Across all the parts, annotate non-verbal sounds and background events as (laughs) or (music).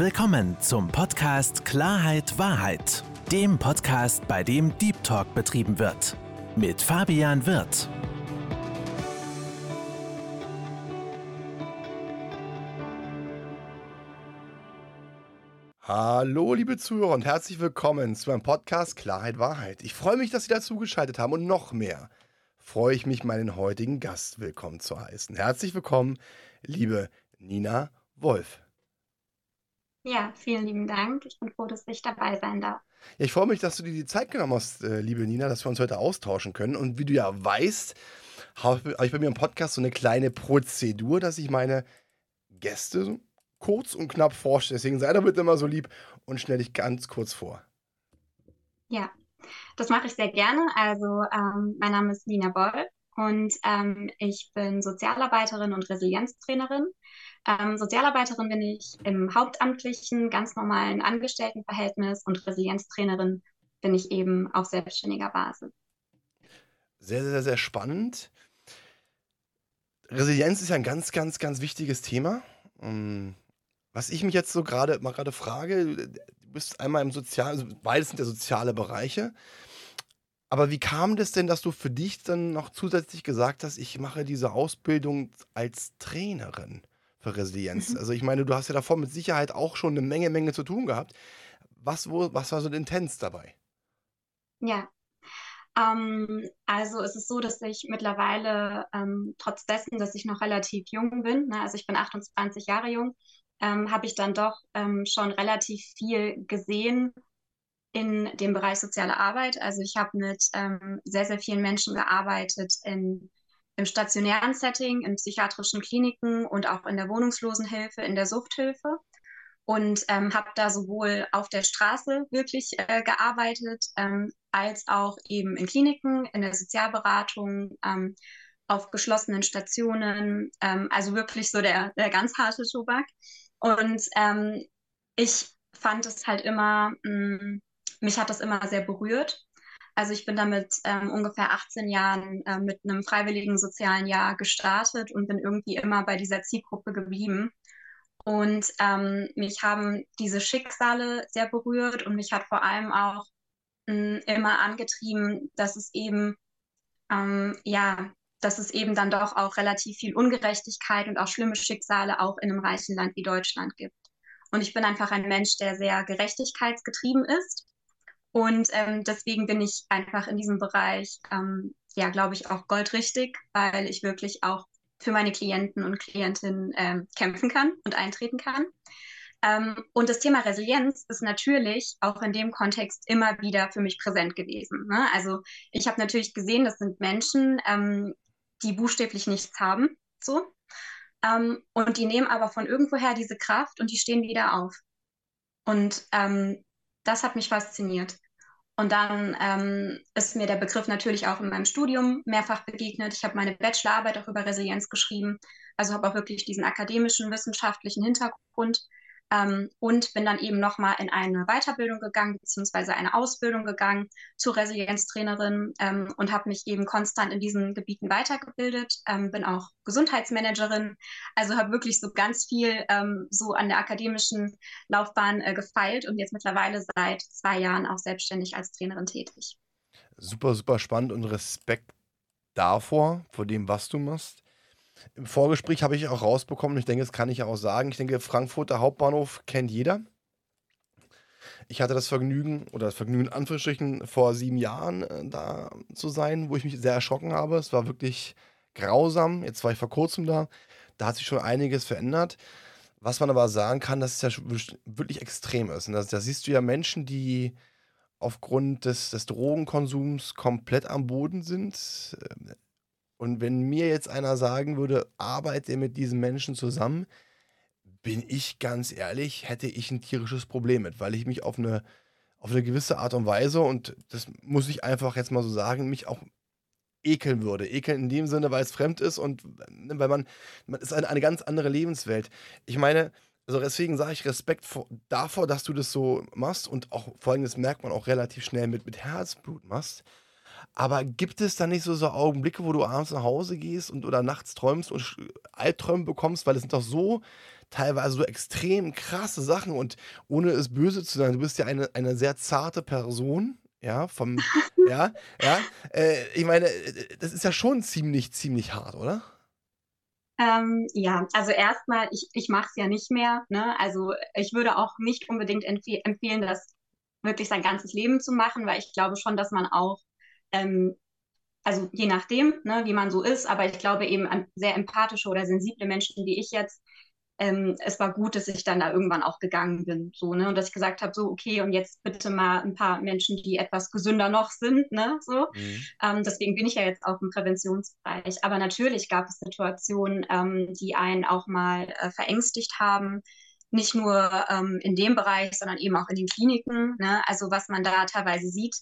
Willkommen zum Podcast Klarheit Wahrheit, dem Podcast, bei dem Deep Talk betrieben wird. Mit Fabian Wirth. Hallo, liebe Zuhörer und herzlich willkommen zu meinem Podcast Klarheit Wahrheit. Ich freue mich, dass Sie dazugeschaltet haben und noch mehr freue ich mich, meinen heutigen Gast willkommen zu heißen. Herzlich willkommen, liebe Nina Wolf. Ja, vielen lieben Dank. Ich bin froh, dass ich dabei sein darf. Ja, ich freue mich, dass du dir die Zeit genommen hast, äh, liebe Nina, dass wir uns heute austauschen können. Und wie du ja weißt, habe ich bei mir im Podcast so eine kleine Prozedur, dass ich meine Gäste kurz und knapp vorstelle. Deswegen sei doch bitte immer so lieb und stell dich ganz kurz vor. Ja, das mache ich sehr gerne. Also, ähm, mein Name ist Nina Boll und ähm, ich bin Sozialarbeiterin und Resilienztrainerin. Ähm, Sozialarbeiterin bin ich im hauptamtlichen, ganz normalen Angestelltenverhältnis und Resilienztrainerin bin ich eben auf selbstständiger Basis. Sehr, sehr, sehr spannend. Resilienz ist ja ein ganz, ganz, ganz wichtiges Thema. Ähm, was ich mich jetzt so gerade mal gerade frage, du bist einmal im Sozialen, also beides sind ja soziale Bereiche. Aber wie kam das denn, dass du für dich dann noch zusätzlich gesagt hast, ich mache diese Ausbildung als Trainerin für Resilienz? Mhm. Also ich meine, du hast ja davor mit Sicherheit auch schon eine Menge, Menge zu tun gehabt. Was, wo, was war so intens dabei? Ja, ähm, also es ist so, dass ich mittlerweile, ähm, trotz dessen, dass ich noch relativ jung bin, ne, also ich bin 28 Jahre jung, ähm, habe ich dann doch ähm, schon relativ viel gesehen in dem Bereich soziale Arbeit. Also ich habe mit ähm, sehr, sehr vielen Menschen gearbeitet in, im stationären Setting, in psychiatrischen Kliniken und auch in der Wohnungslosenhilfe, in der Suchthilfe. Und ähm, habe da sowohl auf der Straße wirklich äh, gearbeitet, ähm, als auch eben in Kliniken, in der Sozialberatung, ähm, auf geschlossenen Stationen, ähm, also wirklich so der, der ganz harte Tobak. Und ähm, ich fand es halt immer, mh, mm, mich hat das immer sehr berührt. Also ich bin damit ähm, ungefähr 18 Jahren äh, mit einem freiwilligen sozialen Jahr gestartet und bin irgendwie immer bei dieser Zielgruppe geblieben. Und ähm, mich haben diese Schicksale sehr berührt und mich hat vor allem auch mh, immer angetrieben, dass es eben ähm, ja dass es eben dann doch auch relativ viel Ungerechtigkeit und auch schlimme Schicksale auch in einem reichen Land wie Deutschland gibt. Und ich bin einfach ein Mensch, der sehr gerechtigkeitsgetrieben ist. Und ähm, deswegen bin ich einfach in diesem Bereich, ähm, ja, glaube ich, auch goldrichtig, weil ich wirklich auch für meine Klienten und Klientinnen ähm, kämpfen kann und eintreten kann. Ähm, und das Thema Resilienz ist natürlich auch in dem Kontext immer wieder für mich präsent gewesen. Ne? Also ich habe natürlich gesehen, das sind Menschen, ähm, die buchstäblich nichts haben, so. Ähm, und die nehmen aber von irgendwoher diese Kraft und die stehen wieder auf. Und ähm, das hat mich fasziniert. Und dann ähm, ist mir der Begriff natürlich auch in meinem Studium mehrfach begegnet. Ich habe meine Bachelorarbeit auch über Resilienz geschrieben, also habe auch wirklich diesen akademischen, wissenschaftlichen Hintergrund ähm, und bin dann eben nochmal in eine Weiterbildung gegangen, beziehungsweise eine Ausbildung gegangen zur Resilienztrainerin ähm, und habe mich eben konstant in diesen Gebieten weitergebildet, ähm, bin auch Gesundheitsmanagerin, also habe wirklich so ganz viel ähm, so an der akademischen Laufbahn äh, gefeilt und jetzt mittlerweile seit zwei Jahren auch selbstständig als Trainerin tätig. Super, super spannend und Respekt davor, vor dem, was du machst. Im Vorgespräch habe ich auch rausbekommen, ich denke, das kann ich auch sagen. Ich denke, Frankfurter Hauptbahnhof kennt jeder. Ich hatte das Vergnügen, oder das Vergnügen in Anführungsstrichen, vor sieben Jahren äh, da zu sein, wo ich mich sehr erschrocken habe. Es war wirklich grausam. Jetzt war ich vor kurzem da. Da hat sich schon einiges verändert. Was man aber sagen kann, dass es ja wirklich extrem ist. Und da, da siehst du ja Menschen, die aufgrund des, des Drogenkonsums komplett am Boden sind. Und wenn mir jetzt einer sagen würde, arbeite mit diesen Menschen zusammen, bin ich ganz ehrlich, hätte ich ein tierisches Problem mit, weil ich mich auf eine, auf eine gewisse Art und Weise, und das muss ich einfach jetzt mal so sagen, mich auch ekeln würde. Ekeln in dem Sinne, weil es fremd ist und ne, weil man, man ist eine, eine ganz andere Lebenswelt. Ich meine, also deswegen sage ich Respekt vor, davor, dass du das so machst und auch das merkt man auch relativ schnell mit, mit Herzblut machst. Aber gibt es da nicht so, so Augenblicke, wo du abends nach Hause gehst und oder nachts träumst und Albträume bekommst, weil es sind doch so teilweise so extrem krasse Sachen und ohne es böse zu sein, du bist ja eine, eine sehr zarte Person, ja, vom, (laughs) ja, ja. Äh, ich meine, äh, das ist ja schon ziemlich, ziemlich hart, oder? Ähm, ja, also erstmal, ich, ich mache es ja nicht mehr. Ne? Also ich würde auch nicht unbedingt empfeh empfehlen, das wirklich sein ganzes Leben zu machen, weil ich glaube schon, dass man auch, ähm, also je nachdem, ne, wie man so ist, aber ich glaube eben an sehr empathische oder sensible Menschen wie ich jetzt, ähm, es war gut, dass ich dann da irgendwann auch gegangen bin, so, ne, und dass ich gesagt habe, so, okay, und jetzt bitte mal ein paar Menschen, die etwas gesünder noch sind, ne, so. Mhm. Ähm, deswegen bin ich ja jetzt auch im Präventionsbereich. Aber natürlich gab es Situationen, ähm, die einen auch mal äh, verängstigt haben, nicht nur ähm, in dem Bereich, sondern eben auch in den Kliniken. Ne? Also was man da teilweise sieht,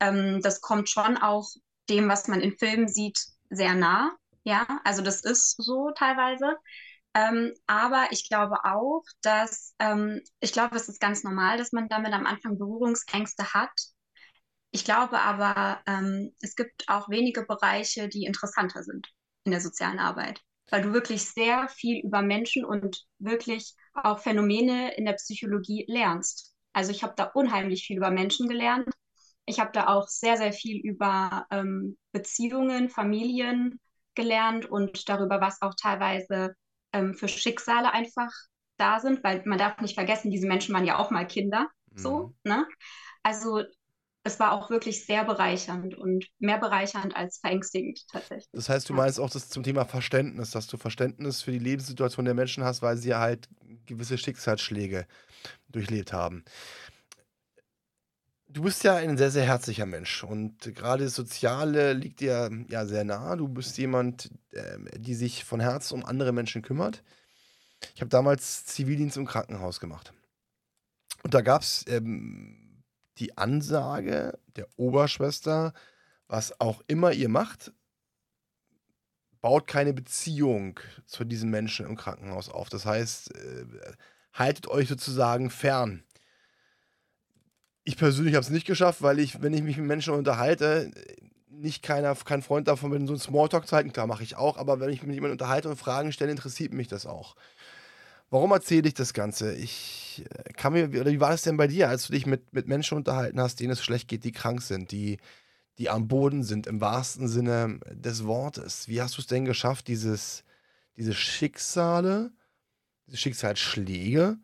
ähm, das kommt schon auch dem, was man in Filmen sieht, sehr nah. Ja, also das ist so teilweise. Ähm, aber ich glaube auch, dass, ähm, ich glaube, es ist ganz normal, dass man damit am Anfang Berührungsängste hat. Ich glaube aber, ähm, es gibt auch wenige Bereiche, die interessanter sind in der sozialen Arbeit, weil du wirklich sehr viel über Menschen und wirklich auch Phänomene in der Psychologie lernst. Also ich habe da unheimlich viel über Menschen gelernt. Ich habe da auch sehr, sehr viel über ähm, Beziehungen, Familien gelernt und darüber, was auch teilweise ähm, für Schicksale einfach da sind, weil man darf nicht vergessen, diese Menschen waren ja auch mal Kinder. Mhm. So, ne? Also es war auch wirklich sehr bereichernd und mehr bereichernd als verängstigend tatsächlich. Das heißt, du meinst auch das zum Thema Verständnis, dass du Verständnis für die Lebenssituation der Menschen hast, weil sie halt gewisse Schicksalsschläge durchlebt haben. Du bist ja ein sehr, sehr herzlicher Mensch und gerade das Soziale liegt dir ja sehr nah. Du bist jemand, äh, die sich von Herzen um andere Menschen kümmert. Ich habe damals Zivildienst im Krankenhaus gemacht. Und da gab es ähm, die Ansage der Oberschwester, was auch immer ihr macht, baut keine Beziehung zu diesen Menschen im Krankenhaus auf. Das heißt, äh, haltet euch sozusagen fern ich persönlich habe es nicht geschafft, weil ich, wenn ich mich mit Menschen unterhalte, nicht keiner, kein Freund davon bin, so einen Smalltalk zu halten. Klar, mache ich auch, aber wenn ich mich mit jemandem unterhalte und Fragen stelle, interessiert mich das auch. Warum erzähle ich das Ganze? Ich äh, kann mir, oder wie war das denn bei dir, als du dich mit, mit Menschen unterhalten hast, denen es schlecht geht, die krank sind, die, die am Boden sind, im wahrsten Sinne des Wortes? Wie hast du es denn geschafft, dieses, diese Schicksale, diese Schicksalsschläge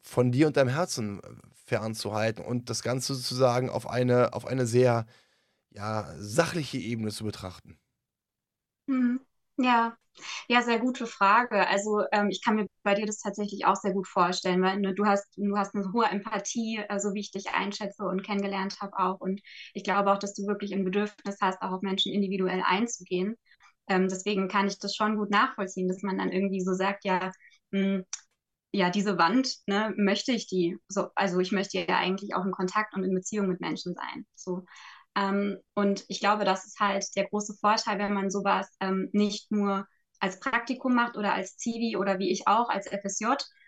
von dir und deinem Herzen fernzuhalten und das Ganze sozusagen auf eine, auf eine sehr ja, sachliche Ebene zu betrachten? Hm. Ja, ja, sehr gute Frage. Also ähm, ich kann mir bei dir das tatsächlich auch sehr gut vorstellen, weil ne, du hast, du hast eine hohe Empathie, äh, so wie ich dich einschätze und kennengelernt habe auch. Und ich glaube auch, dass du wirklich ein Bedürfnis hast, auch auf Menschen individuell einzugehen. Ähm, deswegen kann ich das schon gut nachvollziehen, dass man dann irgendwie so sagt, ja, mh, hm, ja, diese Wand, ne, möchte ich die, so, also ich möchte ja eigentlich auch in Kontakt und in Beziehung mit Menschen sein. So. Ähm, und ich glaube, das ist halt der große Vorteil, wenn man sowas ähm, nicht nur als Praktikum macht oder als Zivi oder wie ich auch als FSJ,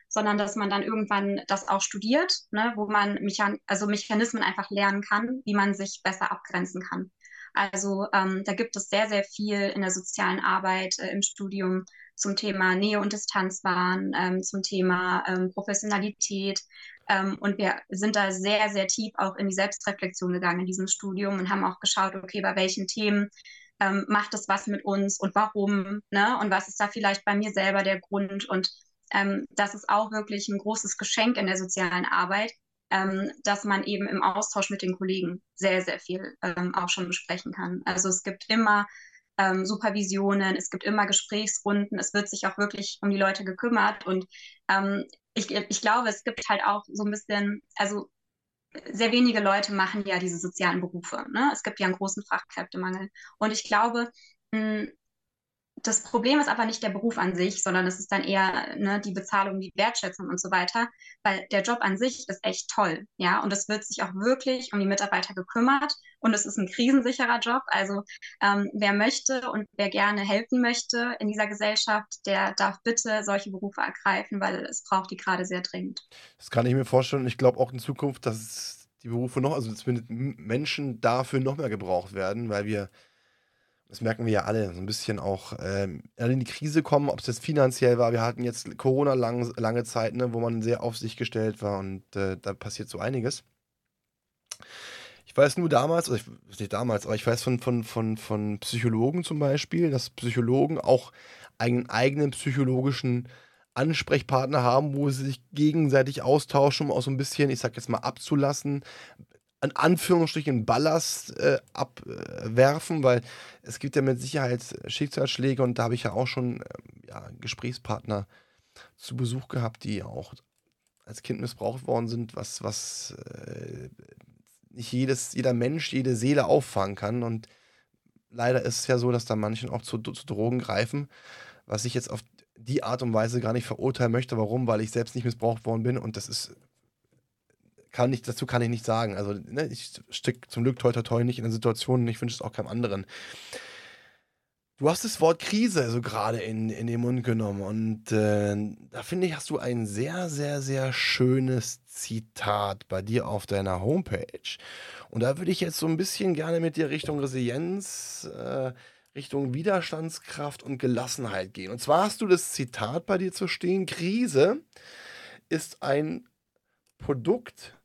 sondern dass man dann irgendwann das auch studiert, ne, wo man Mechan also Mechanismen einfach lernen kann, wie man sich besser abgrenzen kann. Also ähm, da gibt es sehr, sehr viel in der sozialen Arbeit äh, im Studium, zum Thema Nähe und Distanz waren, ähm, zum Thema ähm, Professionalität. Ähm, und wir sind da sehr, sehr tief auch in die Selbstreflexion gegangen in diesem Studium und haben auch geschaut, okay, bei welchen Themen ähm, macht es was mit uns und warum, ne? Und was ist da vielleicht bei mir selber der Grund? Und ähm, das ist auch wirklich ein großes Geschenk in der sozialen Arbeit, ähm, dass man eben im Austausch mit den Kollegen sehr, sehr viel ähm, auch schon besprechen kann. Also es gibt immer ähm, Supervisionen, es gibt immer Gesprächsrunden, es wird sich auch wirklich um die Leute gekümmert und ähm, ich, ich glaube, es gibt halt auch so ein bisschen, also sehr wenige Leute machen ja diese sozialen Berufe. Ne? Es gibt ja einen großen Fachkräftemangel. Und ich glaube, mh, das Problem ist aber nicht der Beruf an sich, sondern es ist dann eher ne, die Bezahlung, die Wertschätzung und so weiter, weil der Job an sich ist echt toll, ja, und es wird sich auch wirklich um die Mitarbeiter gekümmert und es ist ein krisensicherer Job. Also ähm, wer möchte und wer gerne helfen möchte in dieser Gesellschaft, der darf bitte solche Berufe ergreifen, weil es braucht die gerade sehr dringend. Das kann ich mir vorstellen. Ich glaube auch in Zukunft, dass die Berufe noch, also zumindest Menschen dafür noch mehr gebraucht werden, weil wir Das merken wir ja alle, so ein bisschen auch ähm, in die Krise kommen, ob es jetzt finanziell war. Wir hatten jetzt Corona lang, lange Zeit, ne, wo man sehr auf sich gestellt war und äh, da passiert so einiges. Ich weiß nur damals, also ich, nicht damals, aber ich weiß von, von, von, von Psychologen zum Beispiel, dass Psychologen auch einen eigenen psychologischen Ansprechpartner haben, wo sie sich gegenseitig austauschen, um auch so ein bisschen, ich sag jetzt mal, abzulassen, an Anführungsstrichen Ballast äh, abwerfen, weil es gibt ja mit Sicherheit Schicksalsschläge und da habe ich ja auch schon äh, ja, Gesprächspartner zu Besuch gehabt, die auch als Kind missbraucht worden sind, was, was äh, nicht jedes, jeder Mensch, jede Seele auffangen kann. Und leider ist es ja so, dass da manchen auch zu, zu Drogen greifen, was ich jetzt auf die Art und Weise gar nicht verurteilen möchte. Warum? Weil ich selbst nicht missbraucht worden bin und das ist kann ich, dazu kann ich nicht sagen. Also, ne, ich stecke zum Glück toi toi toi nicht in der Situation und ich wünsche es auch keinem anderen. Du hast das Wort Krise so gerade in, in den Mund genommen und äh, da finde ich, hast du ein sehr, sehr, sehr schönes Zitat bei dir auf deiner Homepage. Und da würde ich jetzt so ein bisschen gerne mit dir Richtung Resilienz, äh, Richtung Widerstandskraft und Gelassenheit gehen. Und zwar hast du das Zitat bei dir zu stehen, Krise ist ein Produkt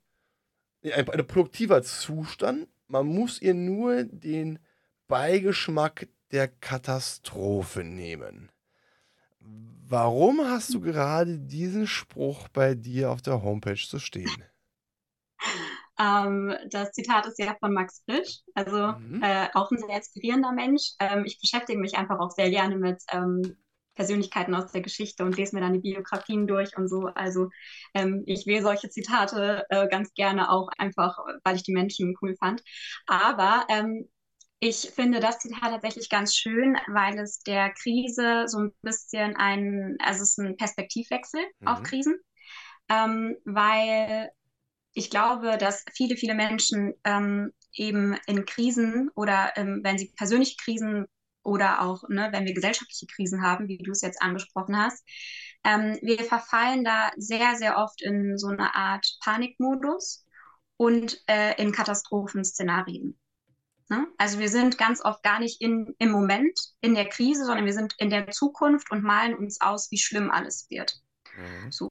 ein, ein produktiver Zustand. Man muss ihr nur den Beigeschmack der Katastrophe nehmen. Warum hast du gerade diesen Spruch bei dir auf der Homepage zu stehen? (laughs) Ähm, das Zitat ist ja von Max Frisch, also mhm. äh, auch ein sehr inspirierender Mensch. Ähm, ich beschäftige mich einfach auch sehr gerne mit ähm, Persönlichkeiten aus der Geschichte und lese mir dann die Biografien durch und so. Also ähm, ich wähle solche Zitate äh, ganz gerne auch einfach, weil ich die Menschen cool fand. Aber ähm, ich finde das Zitat tatsächlich ganz schön, weil es der Krise so ein bisschen ein, also es ist ein Perspektivwechsel mhm. auf Krisen, ähm, weil ich glaube, dass viele, viele Menschen ähm, eben in Krisen oder ähm, wenn sie persönliche Krisen oder auch, ne, wenn wir gesellschaftliche Krisen haben, wie du es jetzt angesprochen hast. Ähm, wir verfallen da sehr, sehr oft in so eine Art Panikmodus und äh, in Katastrophenszenarien. Ne? Also wir sind ganz oft gar nicht in, im Moment in der Krise, sondern wir sind in der Zukunft und malen uns aus, wie schlimm alles wird. Mhm. So.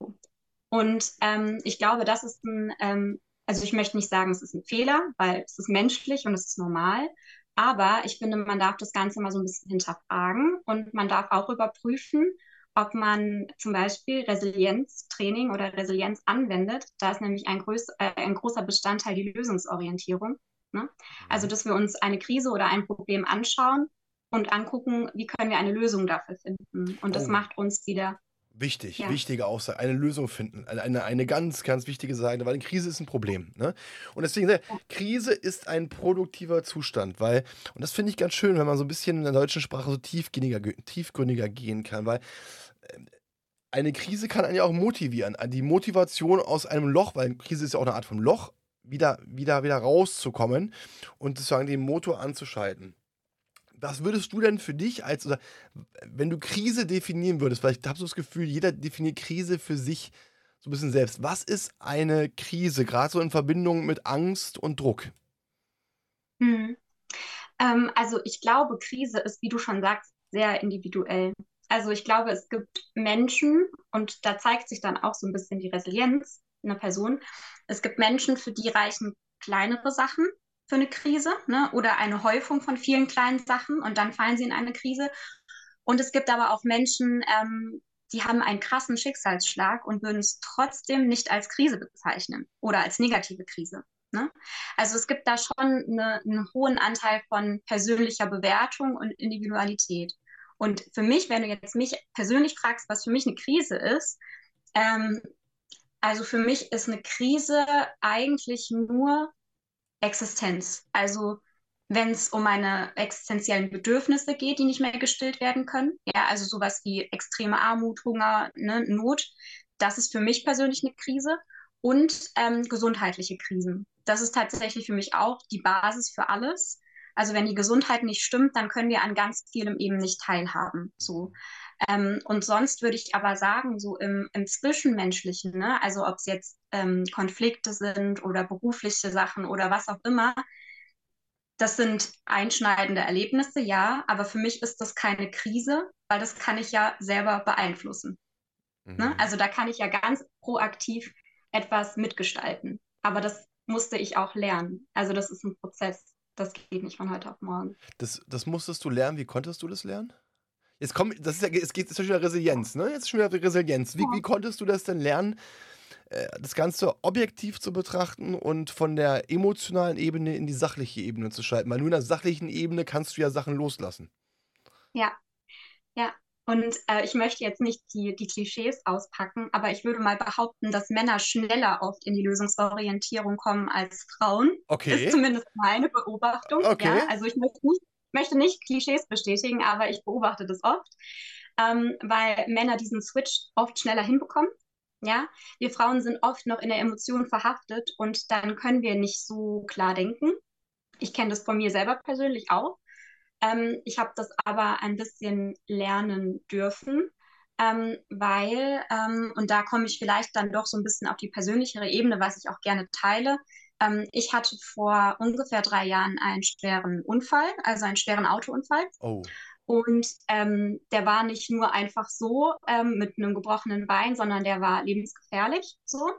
Und ähm, ich glaube, das ist ein, ähm, also ich möchte nicht sagen, es ist ein Fehler, weil es ist menschlich und es ist normal. Aber ich finde, man darf das Ganze mal so ein bisschen hinterfragen und man darf auch überprüfen, ob man zum Beispiel Resilienztraining oder Resilienz anwendet. Da ist nämlich ein, größ äh, ein großer Bestandteil die Lösungsorientierung. Ne? Also, mhm. dass wir uns eine Krise oder ein Problem anschauen und angucken, wie können wir eine Lösung dafür finden. Und das oh. macht uns wieder Wichtig, ja. wichtige Aussage. Eine Lösung finden. Eine, eine ganz, ganz wichtige Seite, weil eine Krise ist ein Problem. Ne? Und deswegen, ja. Krise ist ein produktiver Zustand, weil, und das finde ich ganz schön, wenn man so ein bisschen in der deutschen Sprache so tiefgründiger, tiefgründiger gehen kann, weil äh, eine Krise kann einen ja auch motivieren. Die Motivation aus einem Loch, weil Krise ist ja auch eine Art von Loch, wieder, wieder, wieder rauszukommen und sozusagen den Motor anzuschalten was würdest du denn für dich als, oder wenn du Krise definieren würdest, weil ich habe so das Gefühl, jeder definiert Krise für sich so ein bisschen selbst. Was ist eine Krise, gerade so in Verbindung mit Angst und Druck? Hm. Ähm, also ich glaube, Krise ist, wie du schon sagst, sehr individuell. Also ich glaube, es gibt Menschen und da zeigt sich dann auch so ein bisschen die Resilienz einer Person. Es gibt Menschen, für die reichen kleinere Sachen für eine Krise ne? oder eine Häufung von vielen kleinen Sachen und dann fallen sie in eine Krise. Und es gibt aber auch Menschen, ähm, die haben einen krassen Schicksalsschlag und würden es trotzdem nicht als Krise bezeichnen oder als negative Krise. Ne? Also es gibt da schon eine, einen hohen Anteil von persönlicher Bewertung und Individualität. Und für mich, wenn du jetzt mich persönlich fragst, was für mich eine Krise ist, ähm, also für mich ist eine Krise eigentlich nur Existenz. Also wenn es um meine existenziellen Bedürfnisse geht, die nicht mehr gestillt werden können. Ja, also sowas wie extreme Armut, Hunger, ne, Not. Das ist für mich persönlich eine Krise. Und ähm, gesundheitliche Krisen. Das ist tatsächlich für mich auch die Basis für alles. Also wenn die Gesundheit nicht stimmt, dann können wir an ganz vielem eben nicht teilhaben. So. Ähm, und sonst würde ich aber sagen, so im, im Zwischenmenschlichen, ne? also ob es jetzt ähm, Konflikte sind oder berufliche Sachen oder was auch immer, das sind einschneidende Erlebnisse, ja, aber für mich ist das keine Krise, weil das kann ich ja selber beeinflussen. Ne? Mhm. Ne? Also da kann ich ja ganz proaktiv etwas mitgestalten. Aber das musste ich auch lernen. Also das ist ein Prozess. Das geht nicht von heute auf morgen. Das, das musstest du lernen. Wie konntest du das lernen? Jetzt kommt, das ist ja, es geht jetzt schon wieder Resilienz, ne? Jetzt schon wieder Resilienz. Wie, wie konntest du das denn lernen, äh, das Ganze objektiv zu betrachten und von der emotionalen Ebene in die sachliche Ebene zu schalten? Weil nur in der sachlichen Ebene kannst du ja Sachen loslassen. Ja, ja. Und äh, ich möchte jetzt nicht die, die Klischees auspacken, aber ich würde mal behaupten, dass Männer schneller oft in die Lösungsorientierung kommen als Frauen. Okay. Ist zumindest meine Beobachtung. Okay. Ja, also ich möchte nicht, möchte nicht Klischees bestätigen, aber ich beobachte das oft, ähm, weil Männer diesen Switch oft schneller hinbekommen. Ja, wir Frauen sind oft noch in der Emotion verhaftet und dann können wir nicht so klar denken. Ich kenne das von mir selber persönlich auch. Ähm, ich habe das aber ein bisschen lernen dürfen, ähm, weil, ähm, und da komme ich vielleicht dann doch so ein bisschen auf die persönlichere Ebene, was ich auch gerne teile. Ähm, ich hatte vor ungefähr drei Jahren einen schweren Unfall, also einen schweren Autounfall. Oh. Und ähm, der war nicht nur einfach so ähm, mit einem gebrochenen Bein, sondern der war lebensgefährlich so.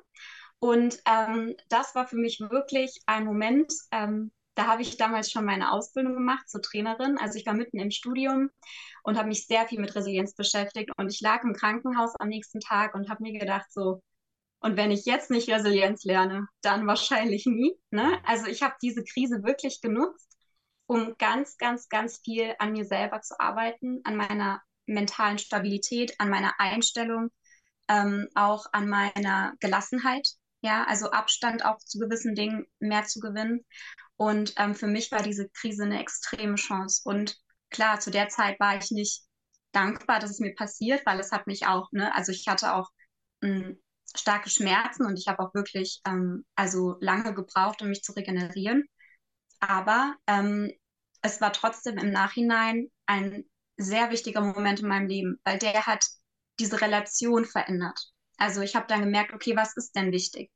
Und ähm, das war für mich wirklich ein Moment, ähm, da habe ich damals schon meine Ausbildung gemacht zur Trainerin. Also ich war mitten im Studium und habe mich sehr viel mit Resilienz beschäftigt. Und ich lag im Krankenhaus am nächsten Tag und habe mir gedacht, so, und wenn ich jetzt nicht Resilienz lerne, dann wahrscheinlich nie. Ne? Also ich habe diese Krise wirklich genutzt, um ganz, ganz, ganz viel an mir selber zu arbeiten, an meiner mentalen Stabilität, an meiner Einstellung, ähm, auch an meiner Gelassenheit. Ja, also Abstand auch zu gewissen Dingen mehr zu gewinnen. Und ähm, für mich war diese Krise eine extreme Chance. Und klar, zu der Zeit war ich nicht dankbar, dass es mir passiert, weil es hat mich auch, ne, also ich hatte auch ähm, starke Schmerzen und ich habe auch wirklich ähm, also lange gebraucht, um mich zu regenerieren. Aber ähm, es war trotzdem im Nachhinein ein sehr wichtiger Moment in meinem Leben, weil der hat diese Relation verändert. Also ich habe dann gemerkt, okay, was ist denn wichtig?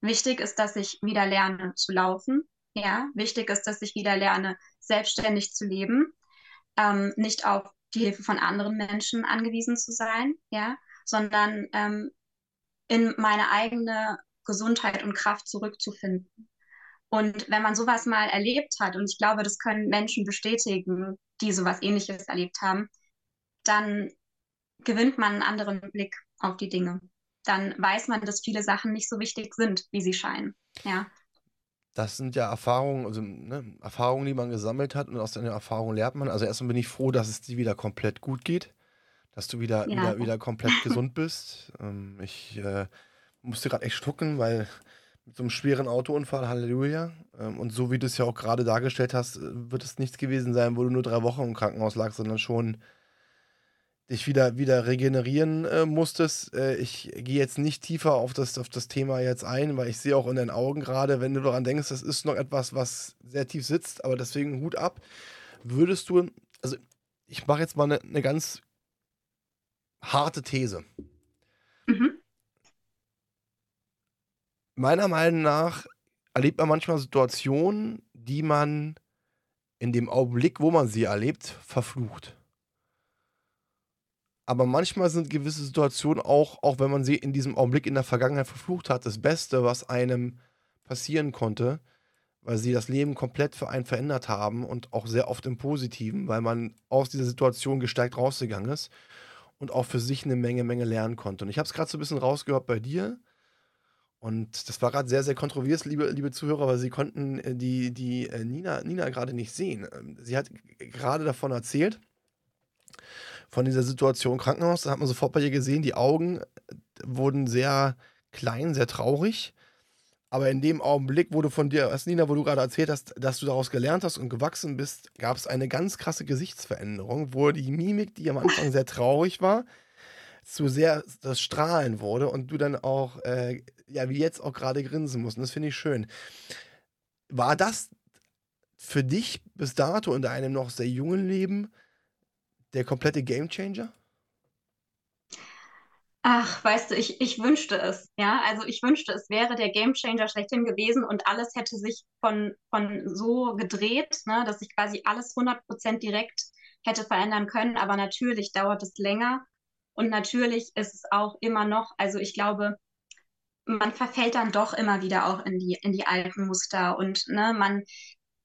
Wichtig ist, dass ich wieder lerne zu laufen. Ja, wichtig ist, dass ich wieder lerne, selbstständig zu leben, ähm, nicht auf die Hilfe von anderen Menschen angewiesen zu sein, ja, sondern ähm, in meine eigene Gesundheit und Kraft zurückzufinden. Und wenn man sowas mal erlebt hat, und ich glaube, das können Menschen bestätigen, die sowas ähnliches erlebt haben, dann gewinnt man einen anderen Blick auf die Dinge. Dann weiß man, dass viele Sachen nicht so wichtig sind, wie sie scheinen. Ja. Das sind ja Erfahrungen, also ne, Erfahrungen, die man gesammelt hat und aus den Erfahrungen lernt man. Also erstmal bin ich froh, dass es dir wieder komplett gut geht, dass du wieder, ja. wieder, wieder komplett gesund bist. Ähm, ich äh, musste gerade echt schlucken, weil mit so einem schweren Autounfall, Halleluja. Ähm, und so wie du es ja auch gerade dargestellt hast, äh, wird es nichts gewesen sein, wo du nur drei Wochen im Krankenhaus lagst, sondern schon dich wieder, wieder regenerieren äh, musstest. Äh, ich gehe jetzt nicht tiefer auf das, auf das Thema jetzt ein, weil ich sehe auch in deinen Augen gerade, wenn du daran denkst, das ist noch etwas, was sehr tief sitzt, aber deswegen Hut ab. Würdest du, also ich mache jetzt mal eine, eine ganz harte These. Mhm. Meiner Meinung nach erlebt man manchmal Situationen, die man in dem Augenblick, wo man sie erlebt, verflucht. Aber manchmal sind gewisse Situationen auch, auch wenn man sie in diesem Augenblick in der Vergangenheit verflucht hat, das Beste, was einem passieren konnte, weil sie das Leben komplett für einen verändert haben und auch sehr oft im Positiven, weil man aus dieser Situation gestärkt rausgegangen ist und auch für sich eine Menge, Menge lernen konnte. Und ich habe es gerade so ein bisschen rausgehört bei dir. Und das war gerade sehr, sehr kontrovers, liebe, liebe Zuhörer, weil sie konnten äh, die, die äh, Nina, Nina gerade nicht sehen. Ähm, sie hat gerade davon erzählt, von dieser Situation Krankenhaus. Da hat man sofort bei ihr gesehen, die Augen wurden sehr klein, sehr traurig. Aber in dem Augenblick, wo du von dir, Nina, wo du gerade erzählt hast, dass du daraus gelernt hast und gewachsen bist, gab es eine ganz krasse Gesichtsveränderung, wo die Mimik, die am Anfang sehr traurig war, zu sehr das Strahlen wurde und du dann auch, äh, ja, wie jetzt auch gerade grinsen musst. Und das finde ich schön. War das für dich bis dato in deinem noch sehr jungen Leben der komplette Gamechanger? Ach, weißt du, ich, ich wünschte es, ja. Also ich wünschte, es wäre der Gamechanger schlechthin gewesen und alles hätte sich von, von so gedreht, ne, dass sich quasi alles 100% direkt hätte verändern können. Aber natürlich dauert es länger und natürlich ist es auch immer noch, also ich glaube, man verfällt dann doch immer wieder auch in die, in die alten Muster und ne, man,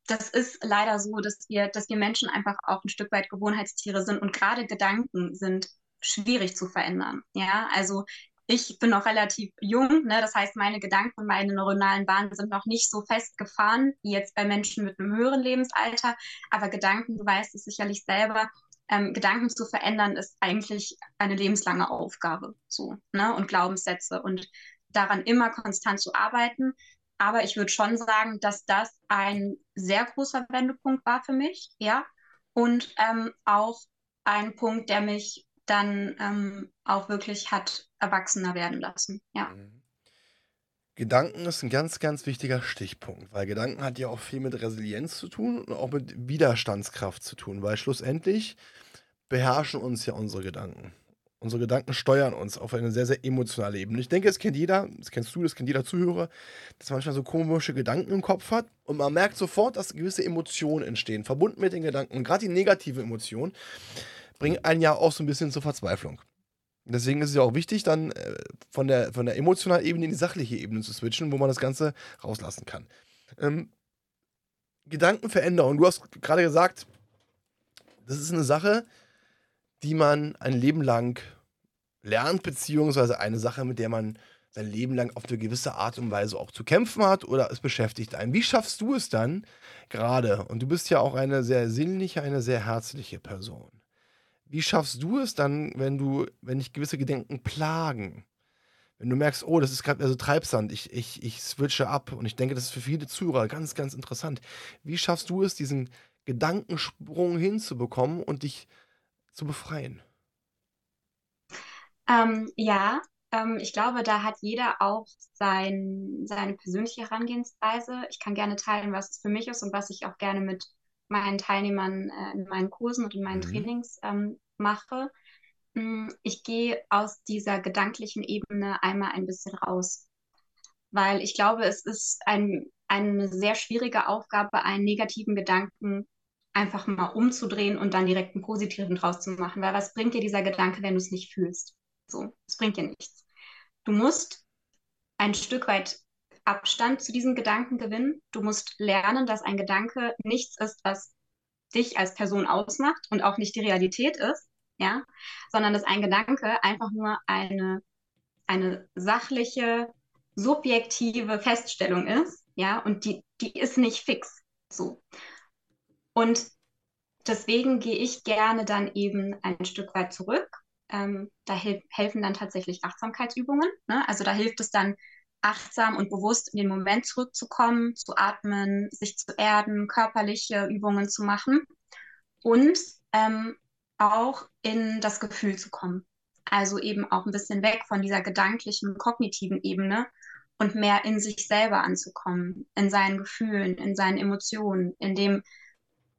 das ist leider so, dass wir, dass wir Menschen einfach auch ein Stück weit Gewohnheitstiere sind und gerade Gedanken sind schwierig zu verändern. Ja, also ich bin noch relativ jung, ne? das heißt, meine Gedanken und meine neuronalen Bahnen sind noch nicht so festgefahren wie jetzt bei Menschen mit einem höheren Lebensalter. Aber Gedanken, du weißt es sicherlich selber, ähm, Gedanken zu verändern, ist eigentlich eine lebenslange Aufgabe. So, ne? Und Glaubenssätze und daran immer konstant zu arbeiten. Aber ich würde schon sagen, dass das ein sehr großer Wendepunkt war für mich, ja. Und ähm, auch ein Punkt, der mich dann ähm, auch wirklich hat erwachsener werden lassen. Ja. Mhm. Gedanken ist ein ganz, ganz wichtiger Stichpunkt, weil Gedanken hat ja auch viel mit Resilienz zu tun und auch mit Widerstandskraft zu tun, weil schlussendlich beherrschen uns ja unsere Gedanken. Unsere Gedanken steuern uns auf eine sehr, sehr emotionale Ebene. Ich denke, das kennt jeder, das kennst du, das kennt jeder Zuhörer, dass man manchmal so komische Gedanken im Kopf hat und man merkt sofort, dass gewisse Emotionen entstehen, verbunden mit den Gedanken gerade die negative Emotion bringen einen ja auch so ein bisschen zur Verzweiflung. Deswegen ist es ja auch wichtig, dann äh, von, der, von der emotionalen Ebene in die sachliche Ebene zu switchen, wo man das Ganze rauslassen kann. Ähm, Gedankenveränderung. Du hast gerade gesagt, das ist eine Sache, die man ein Leben lang lernt, beziehungsweise eine Sache, mit der man sein Leben lang auf eine gewisse Art und Weise auch zu kämpfen hat oder es beschäftigt einen. Wie schaffst du es dann gerade? Und du bist ja auch eine sehr sinnliche, eine sehr herzliche Person. Wie schaffst du es dann, wenn du, wenn dich gewisse Gedanken plagen? Wenn du merkst, oh, das ist gerade so Treibsand, ich, ich, ich switche ab und ich denke, das ist für viele Zuhörer ganz, ganz interessant. Wie schaffst du es, diesen Gedankensprung hinzubekommen und dich zu befreien? Ähm, ja, ähm, ich glaube, da hat jeder auch sein, seine persönliche Herangehensweise. Ich kann gerne teilen, was es für mich ist und was ich auch gerne mit meinen Teilnehmern äh, in meinen Kursen und in meinen mhm. Trainings ähm, mache. Mm, ich gehe aus dieser gedanklichen Ebene einmal ein bisschen raus, weil ich glaube, es ist ein, eine sehr schwierige Aufgabe, einen negativen Gedanken einfach mal umzudrehen und dann direkt einen positiven draus zu machen. Weil was bringt dir dieser Gedanke, wenn du es nicht fühlst? So, es bringt dir nichts. Du musst ein Stück weit Abstand zu diesem Gedanken gewinnen. Du musst lernen, dass ein Gedanke nichts ist, was dich als Person ausmacht und auch nicht die Realität ist, ja, sondern dass ein Gedanke einfach nur eine, eine sachliche, subjektive Feststellung ist, ja, und die, die ist nicht fix, so. Und deswegen gehe ich gerne dann eben ein Stück weit zurück. Ähm, da helfen dann tatsächlich Achtsamkeitsübungen. Ne? Also da hilft es dann, achtsam und bewusst in den Moment zurückzukommen, zu atmen, sich zu erden, körperliche Übungen zu machen und ähm, auch in das Gefühl zu kommen. Also eben auch ein bisschen weg von dieser gedanklichen, kognitiven Ebene und mehr in sich selber anzukommen, in seinen Gefühlen, in seinen Emotionen, in dem,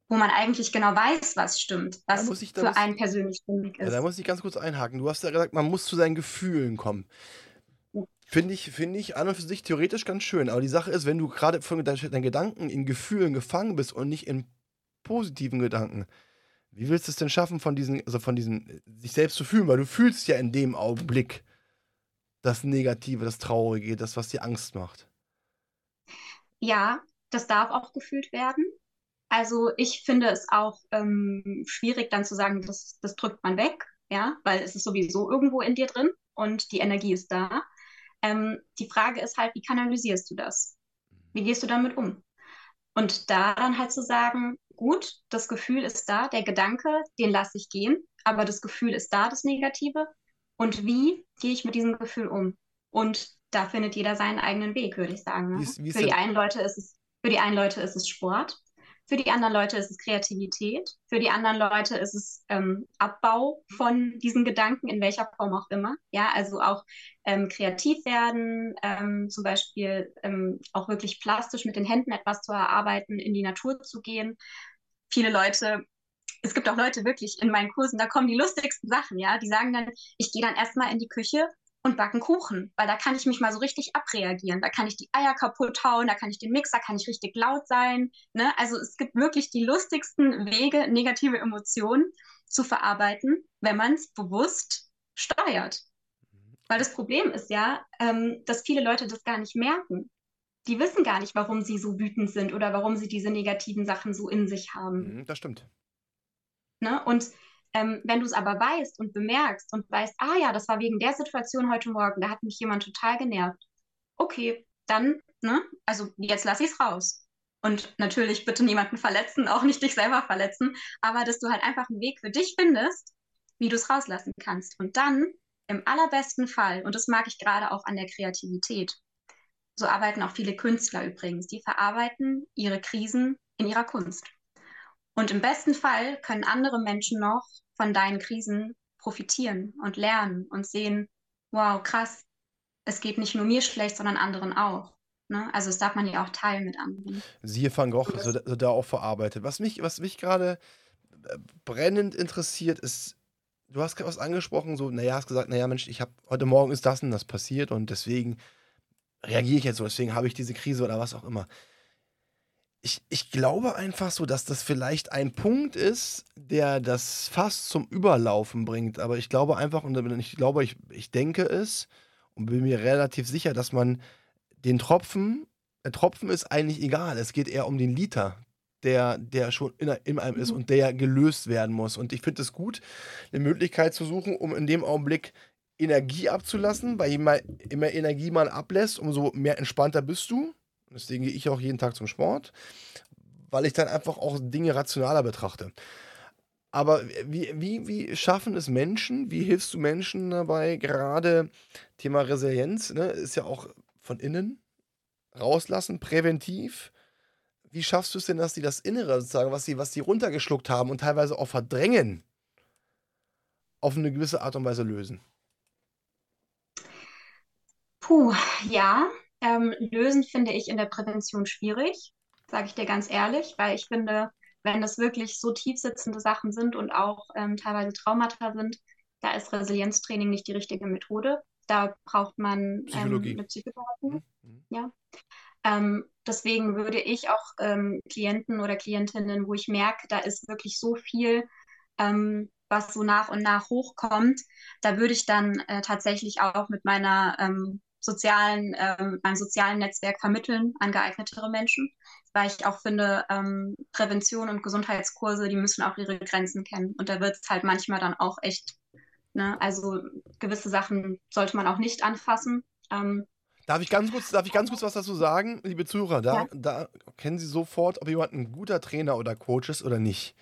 wo man eigentlich genau weiß, was stimmt, was ich, für einen persönlich stimmig ist. Ja, da muss ich ganz kurz einhaken. Du hast ja gesagt, man muss zu seinen Gefühlen kommen. Finde ich, find ich an und für sich theoretisch ganz schön. Aber die Sache ist, wenn du gerade von deinen Gedanken in Gefühlen gefangen bist und nicht in positiven Gedanken, wie willst du es denn schaffen, von diesen, also von diesen, sich selbst zu fühlen? Weil du fühlst ja in dem Augenblick das Negative, das Traurige, das, was dir Angst macht. Ja, das darf auch gefühlt werden. Also ich finde es auch ähm, schwierig dann zu sagen, das, das drückt man weg, ja, weil es ist sowieso irgendwo in dir drin und die Energie ist da. Ähm, die Frage ist halt, wie kanalisierst du das? Wie gehst du damit um? Und da dann halt zu sagen, gut, das Gefühl ist da, der Gedanke, den lasse ich gehen, aber das Gefühl ist da, das Negative. Und wie gehe ich mit diesem Gefühl um? Und da findet jeder seinen eigenen Weg, würde ich sagen. Ne? Wie ist, wie ist für, die einen Leute ist es, für die einen Leute ist es Sport, für die anderen Leute ist es Kreativität. Für die anderen Leute ist es ähm, Abbau von diesen Gedanken, in welcher Form auch immer. Ja, also auch ähm, kreativ werden, ähm, zum Beispiel ähm, auch wirklich plastisch mit den Händen etwas zu erarbeiten, in die Natur zu gehen. Viele Leute es gibt auch Leute wirklich in meinen Kursen, da kommen die lustigsten Sachen, ja. Die sagen dann, ich gehe dann erstmal in die Küche und backen Kuchen, weil da kann ich mich mal so richtig abreagieren. Da kann ich die Eier kaputt hauen, da kann ich den Mixer, kann ich richtig laut sein. Ne? Also es gibt wirklich die lustigsten Wege, negative Emotionen zu verarbeiten, wenn man es bewusst steuert. Weil das Problem ist ja, ähm, dass viele Leute das gar nicht merken. Die wissen gar nicht, warum sie so wütend sind oder warum sie diese negativen Sachen so in sich haben. Mhm, das stimmt. Ne? Und ähm, wenn du es aber weißt und bemerkst und weißt, ah ja, das war wegen der Situation heute Morgen, da hat mich jemand total genervt. Okay, dann, ne, also jetzt lasse ich es raus. Und natürlich bitte niemanden verletzen, auch nicht dich selber verletzen, aber dass du halt einfach einen Weg für dich findest, wie du es rauslassen kannst. Und dann im allerbesten Fall, und das mag ich gerade auch an der Kreativität, so arbeiten auch viele Künstler übrigens, die verarbeiten ihre Krisen in ihrer Kunst. Und im besten Fall können andere Menschen noch von deinen Krisen profitieren und lernen und sehen, wow, krass, es geht nicht nur mir schlecht, sondern anderen auch. Ne? Also das darf man ja auch teilen mit anderen. Siehe Van Gogh, so, so da auch verarbeitet. Was mich, was mich gerade äh, brennend interessiert, ist, du hast gerade was angesprochen, so, naja, hast gesagt, naja, Mensch, ich habe heute Morgen ist das und das passiert und deswegen reagiere ich jetzt so, deswegen habe ich diese Krise oder was auch immer ich, ich glaube einfach so, dass das vielleicht ein Punkt ist, der das fast zum Überlaufen bringt. Aber ich glaube einfach, und ich glaube, ich, ich denke es und bin mir relativ sicher, dass man den Tropfen, der Tropfen ist eigentlich egal. Es geht eher um den Liter, der, der schon in, in einem ist mhm. und der gelöst werden muss. Und ich finde es gut, eine Möglichkeit zu suchen, um in dem Augenblick Energie abzulassen, weil je mehr Energie man ablässt, umso mehr entspannter bist du. Deswegen gehe ich auch jeden Tag zum Sport, weil ich dann einfach auch Dinge rationaler betrachte. Aber wie, wie, wie schaffen es Menschen, wie hilfst du Menschen dabei, gerade Thema Resilienz, ne, ist ja auch von innen rauslassen, präventiv. Wie schaffst du es denn, dass die das Innere sozusagen, was sie, was sie runtergeschluckt haben und teilweise auch verdrängen, auf eine gewisse Art und Weise lösen? Puh, ja, ähm, lösen finde ich in der Prävention schwierig, sage ich dir ganz ehrlich, weil ich finde, wenn das wirklich so tiefsitzende Sachen sind und auch ähm, teilweise Traumata sind, da ist Resilienztraining nicht die richtige Methode. Da braucht man ähm, eine Psychotherapie. Mhm. Ja. Ähm, deswegen würde ich auch ähm, Klienten oder Klientinnen, wo ich merke, da ist wirklich so viel, ähm, was so nach und nach hochkommt, da würde ich dann äh, tatsächlich auch mit meiner ähm, sozialen, ähm, meinem sozialen Netzwerk vermitteln an geeignetere Menschen, weil ich auch finde, ähm, Prävention und Gesundheitskurse, die müssen auch ihre Grenzen kennen. Und da wird es halt manchmal dann auch echt, ne, also gewisse Sachen sollte man auch nicht anfassen. Ähm, Darf ich ganz kurz, darf ich ganz kurz was dazu sagen, liebe Zuhörer? Da, ja. da kennen Sie sofort, ob jemand ein guter Trainer oder Coach ist oder nicht.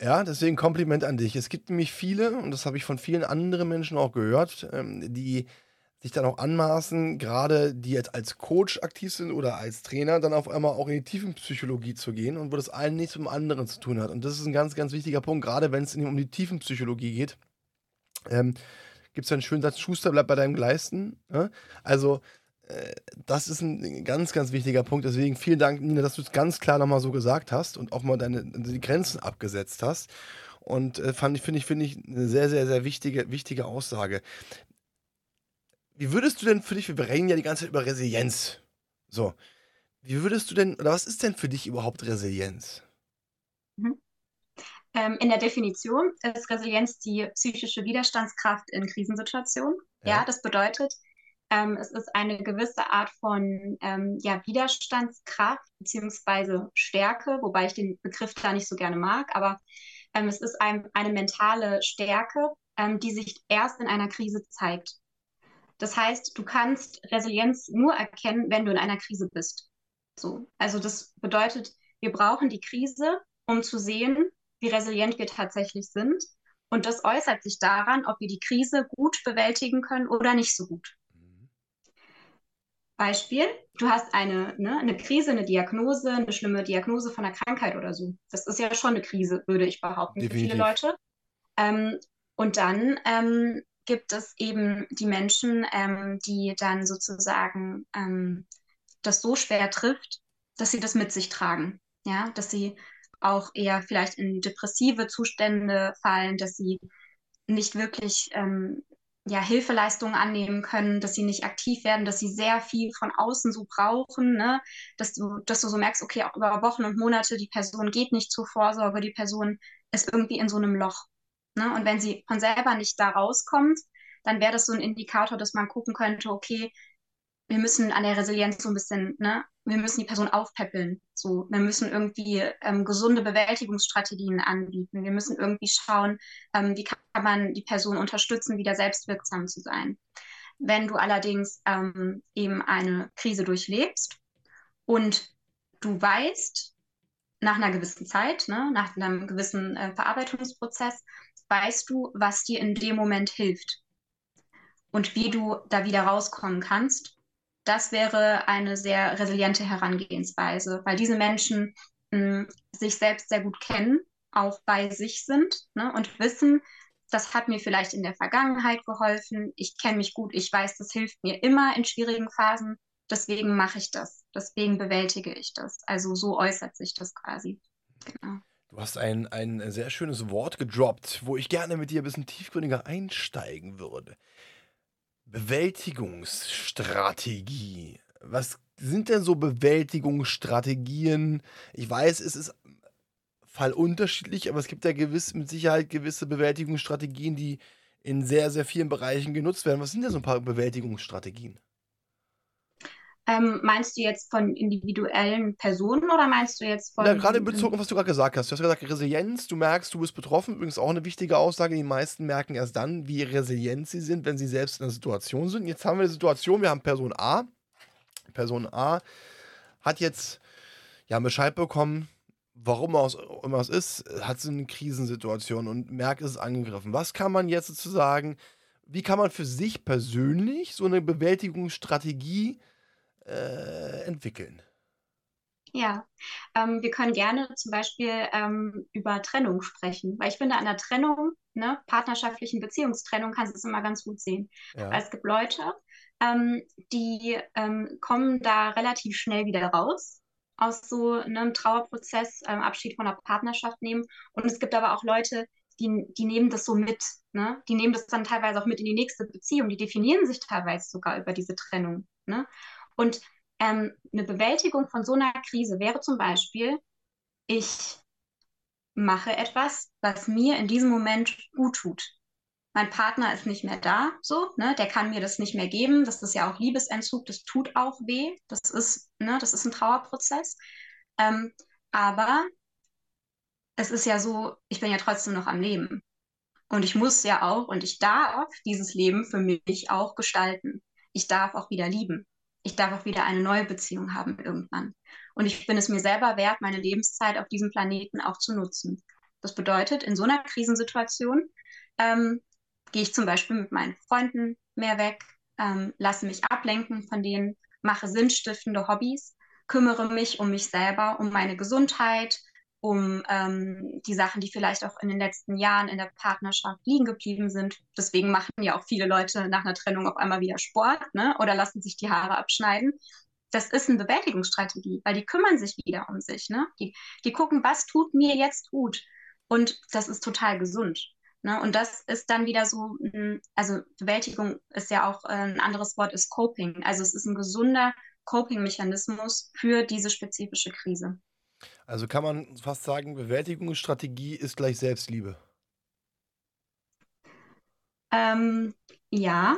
Ja, deswegen Kompliment an dich. Es gibt nämlich viele, und das habe ich von vielen anderen Menschen auch gehört, ähm, die sich dann auch anmaßen, gerade die jetzt als Coach aktiv sind oder als Trainer, dann auf einmal auch in die Tiefenpsychologie zu gehen und wo das eine nichts mit dem anderen zu tun hat. Und das ist ein ganz, ganz wichtiger Punkt, gerade wenn es um die Tiefenpsychologie geht. Ähm, Gibt es einen schönen Satz, Schuster bleibt bei deinem Gleisten. Ja? Also, äh, das ist ein ganz, ganz wichtiger Punkt. Deswegen vielen Dank, Nina, dass du es ganz klar nochmal so gesagt hast und auch mal deine die Grenzen abgesetzt hast. Und äh, finde ich, finde ich eine sehr, sehr, sehr wichtige, wichtige Aussage. Wie würdest du denn für dich, wir reden ja die ganze Zeit über Resilienz. So. Wie würdest du denn, oder was ist denn für dich überhaupt Resilienz? Mhm. Ähm, in der Definition ist Resilienz die psychische Widerstandskraft in Krisensituationen. Ja, ja das bedeutet, ähm, es ist eine gewisse Art von ähm, ja, Widerstandskraft bzw. Stärke, wobei ich den Begriff da nicht so gerne mag, aber ähm, es ist ein, eine mentale Stärke, ähm, die sich erst in einer Krise zeigt. Das heißt, du kannst Resilienz nur erkennen, wenn du in einer Krise bist. So. Also das bedeutet, wir brauchen die Krise, um zu sehen, wie resilient wir tatsächlich sind. Und das äußert sich daran, ob wir die Krise gut bewältigen können oder nicht so gut. Beispiel, du hast eine, ne, eine Krise, eine Diagnose, eine schlimme Diagnose von einer Krankheit oder so. Das ist ja schon eine Krise, würde ich behaupten, Definitiv. für viele Leute. Ähm, und dann ähm, gibt es eben die Menschen, ähm, die dann sozusagen ähm, das so schwer trifft, dass sie das mit sich tragen. Ja, dass sie auch eher vielleicht in depressive Zustände fallen, dass sie nicht wirklich ähm, ja, Hilfeleistungen annehmen können, dass sie nicht aktiv werden, dass sie sehr viel von außen so brauchen, ne? dass, du, dass du so merkst, okay, auch über Wochen und Monate, die Person geht nicht zur Vorsorge, die Person ist irgendwie in so einem Loch. Ne? Und wenn sie von selber nicht da rauskommt, dann wäre das so ein Indikator, dass man gucken könnte, okay, wir müssen an der Resilienz so ein bisschen, ne, wir müssen die Person aufpäppeln. So, wir müssen irgendwie ähm, gesunde Bewältigungsstrategien anbieten. Wir müssen irgendwie schauen, ähm, wie kann man die Person unterstützen, wieder selbstwirksam zu sein. Wenn du allerdings ähm, eben eine Krise durchlebst und du weißt, nach einer gewissen Zeit, ne, nach einem gewissen äh, Verarbeitungsprozess, weißt du, was dir in dem Moment hilft und wie du da wieder rauskommen kannst das wäre eine sehr resiliente Herangehensweise, weil diese Menschen mh, hm, sich selbst sehr gut kennen, auch bei sich sind ne, und wissen, das hat mir vielleicht in der Vergangenheit geholfen, ich kenne mich gut, ich weiß, das hilft mir immer in schwierigen Phasen, deswegen mache ich das, deswegen bewältige ich das. Also so äußert sich das quasi. Genau. Du hast ein, ein sehr schönes Wort gedroppt, wo ich gerne mit dir ein bisschen tiefgründiger einsteigen würde. Bewältigungsstrategie. Was sind denn so Bewältigungsstrategien? Ich weiß, es ist fallunterschiedlich, aber es gibt ja gewiss, mit Sicherheit gewisse Bewältigungsstrategien, die in sehr, sehr vielen Bereichen genutzt werden. Was sind denn so ein paar Bewältigungsstrategien? Ähm, meinst du jetzt von individuellen Personen oder meinst du jetzt von. Ja, gerade in Bezug auf was du gerade gesagt hast. Du hast gesagt, Resilienz, du merkst, du bist betroffen. Übrigens auch eine wichtige Aussage. Die meisten merken erst dann, wie resilient sie sind, wenn sie selbst in der Situation sind. Jetzt haben wir die Situation, wir haben Person A. Person A hat jetzt ja Bescheid bekommen, warum auch immer es ist, hat sie eine Krisensituation und merkt, es ist angegriffen. Was kann man jetzt sozusagen, wie kann man für sich persönlich so eine Bewältigungsstrategie äh, entwickeln? Ja, ähm, wir können gerne zum Beispiel ähm, über Trennung sprechen, weil ich finde, an der Trennung, ne, partnerschaftlichen Beziehungstrennung, kannst du es immer ganz gut sehen. Ja. Weil es gibt Leute, ähm, die ähm, kommen da relativ schnell wieder raus aus so einem Trauerprozess, ähm, Abschied von der Partnerschaft nehmen. Und es gibt aber auch Leute, die, die nehmen das so mit. Ne? Die nehmen das dann teilweise auch mit in die nächste Beziehung. Die definieren sich teilweise sogar über diese Trennung. Ne? Und ähm, eine Bewältigung von so einer Krise wäre zum Beispiel, ich mache etwas, was mir in diesem Moment gut tut. Mein Partner ist nicht mehr da, so, ne, der kann mir das nicht mehr geben. Das ist ja auch Liebesentzug, das tut auch weh. Das ist, ne, das ist ein Trauerprozess. Ähm, aber es ist ja so, ich bin ja trotzdem noch am Leben. Und ich muss ja auch und ich darf dieses Leben für mich auch gestalten. Ich darf auch wieder lieben ich darf auch wieder eine neue Beziehung haben irgendwann. Und ich bin es mir selber wert, meine Lebenszeit auf diesem Planeten auch zu nutzen. Das bedeutet, in so einer Krisensituation ähm, gehe ich zum Beispiel mit meinen Freunden mehr weg, ähm, lasse mich ablenken von denen, mache sinnstiftende Hobbys, kümmere mich um mich selber, um meine Gesundheit, um ähm, die Sachen, die vielleicht auch in den letzten Jahren in der Partnerschaft liegen geblieben sind. Deswegen machen ja auch viele Leute nach einer Trennung auf einmal wieder Sport ne? oder lassen sich die Haare abschneiden. Das ist eine Bewältigungsstrategie, weil die kümmern sich wieder um sich. Ne? Die, die gucken, was tut mir jetzt gut. Und das ist total gesund. Ne? Und das ist dann wieder so, also Bewältigung ist ja auch äh, ein anderes Wort, ist Coping. Also es ist ein gesunder Coping-Mechanismus für diese spezifische Krise. Also kann man fast sagen, Bewältigungsstrategie ist gleich Selbstliebe. Ähm, ja.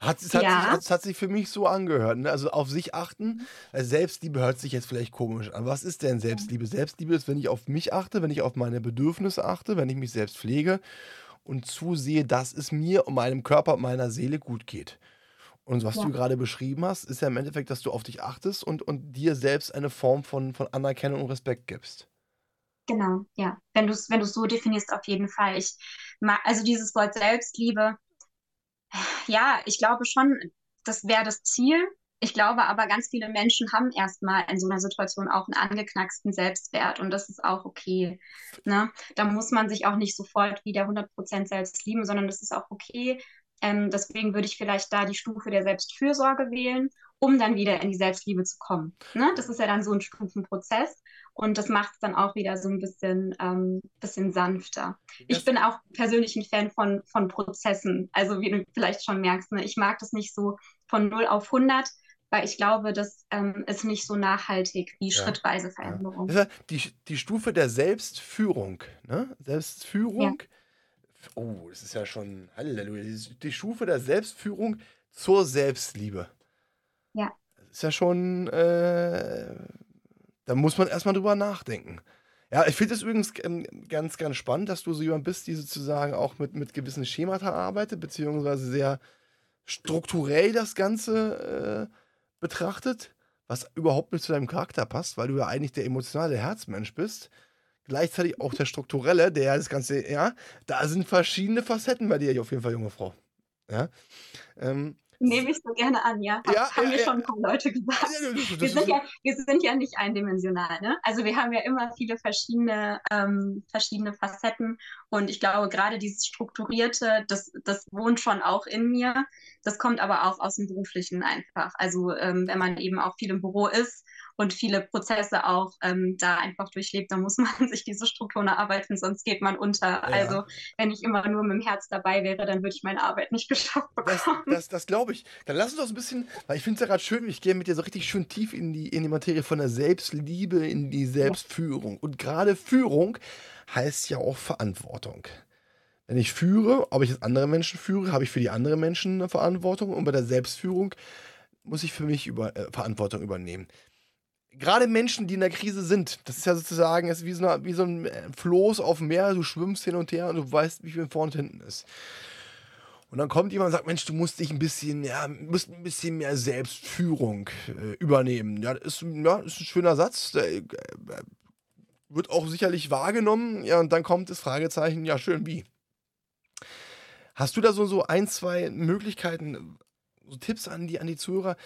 Hat, es, hat, ja. sich, hat, hat sich für mich so angehört. Ne? Also auf sich achten. Also Selbstliebe hört sich jetzt vielleicht komisch an. Was ist denn Selbstliebe? Selbstliebe ist, wenn ich auf mich achte, wenn ich auf meine Bedürfnisse achte, wenn ich mich selbst pflege und zusehe, dass es mir und meinem Körper und meiner Seele gut geht. Und was ja. du gerade beschrieben hast, ist ja im Endeffekt, dass du auf dich achtest und, und dir selbst eine Form von, von Anerkennung und Respekt gibst. Genau, ja. Wenn du es wenn so definierst, auf jeden Fall. Ich also dieses Wort Selbstliebe, ja, ich glaube schon, das wäre das Ziel. Ich glaube aber, ganz viele Menschen haben erstmal in so einer Situation auch einen angeknacksten Selbstwert und das ist auch okay. Ne? Da muss man sich auch nicht sofort wieder 100% selbst lieben, sondern das ist auch okay, Ähm, deswegen würde ich vielleicht da die Stufe der Selbstfürsorge wählen, um dann wieder in die Selbstliebe zu kommen. Ne? Das ist ja dann so ein Stufenprozess und das macht es dann auch wieder so ein bisschen, ähm, bisschen sanfter. Das ich bin auch persönlich ein Fan von, von Prozessen. Also wie du vielleicht schon merkst, ne? ich mag das nicht so von 0 auf 100, weil ich glaube, das ähm, ist nicht so nachhaltig wie ja. schrittweise Veränderung. Ja. Die, die Stufe der Selbstführung. Ne? Selbstführung. Ja Oh, das ist ja schon, Halleluja, die Stufe der Selbstführung zur Selbstliebe. Ja. Das ist ja schon, äh, da muss man erstmal drüber nachdenken. Ja, ich finde es übrigens ähm, ganz, ganz spannend, dass du so jemand bist, die sozusagen auch mit, mit gewissen Schemata arbeitet, beziehungsweise sehr strukturell das Ganze äh, betrachtet, was überhaupt nicht zu deinem Charakter passt, weil du ja eigentlich der emotionale Herzmensch bist gleichzeitig auch der strukturelle, der das Ganze, ja, da sind verschiedene Facetten bei dir auf jeden Fall, junge Frau. Ja. Ähm, Nehme ich so gerne an, ja. ja haben ja, mir ja, schon ein paar Leute gesagt. wir, sind ja, wir sind ja nicht eindimensional, ne? Also wir haben ja immer viele verschiedene, ähm, verschiedene Facetten und ich glaube, gerade dieses Strukturierte, das, das wohnt schon auch in mir. Das kommt aber auch aus dem Beruflichen einfach. Also ähm, wenn man eben auch viel im Büro ist und viele Prozesse auch ähm, da einfach durchlebt, dann muss man (laughs) sich diese Strukturen erarbeiten, sonst geht man unter. Ja. Also wenn ich immer nur mit dem Herz dabei wäre, dann würde ich meine Arbeit nicht (laughs) geschafft bekommen. Das, das, das glaube ich. Dann lass uns doch ein bisschen, weil ich finde es ja gerade schön, ich gehe mit dir so richtig schön tief in die, in die Materie von der Selbstliebe, in die Selbstführung. Und gerade Führung heißt ja auch Verantwortung. Wenn ich führe, ob ich jetzt andere Menschen führe, habe ich für die anderen Menschen eine Verantwortung. Und bei der Selbstführung muss ich für mich über, äh, Verantwortung übernehmen gerade Menschen, die in der Krise sind, das ist ja sozusagen ist wie, so eine, wie so ein äh, Floß auf dem Meer, du schwimmst hin und her und du weißt, wie viel vorne und hinten ist. Und dann kommt jemand und sagt, Mensch, du musst dich ein bisschen, ja, musst ein bisschen mehr Selbstführung äh, übernehmen. Ja, das ist, ja, ist ein schöner Satz. Der, äh, wird auch sicherlich wahrgenommen. Ja, und dann kommt das Fragezeichen, ja, schön, wie? Hast du da so, so ein, zwei Möglichkeiten, so Tipps an die, an die Zuhörer,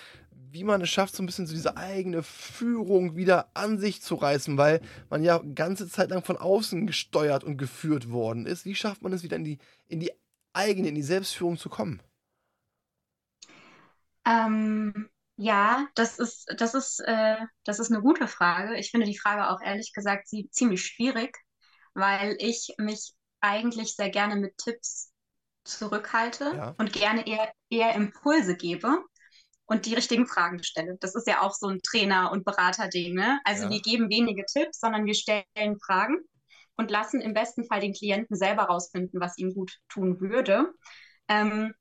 wie man es schafft, so ein bisschen so diese eigene Führung wieder an sich zu reißen, weil man ja ganze Zeit lang von außen gesteuert und geführt worden ist. Wie schafft man es wieder in die, in die eigene, in die Selbstführung zu kommen? Ähm, ja, das ist, das, ist, äh, das ist eine gute Frage. Ich finde die Frage auch ehrlich gesagt ziemlich schwierig, weil ich mich eigentlich sehr gerne mit Tipps zurückhalte ja. und gerne eher, eher Impulse gebe und die richtigen Fragen stelle. Das ist ja auch so ein Trainer- und Berater-Ding. Ne? Also ja. wir geben wenige Tipps, sondern wir stellen Fragen und lassen im besten Fall den Klienten selber rausfinden, was ihm gut tun würde. Ähm,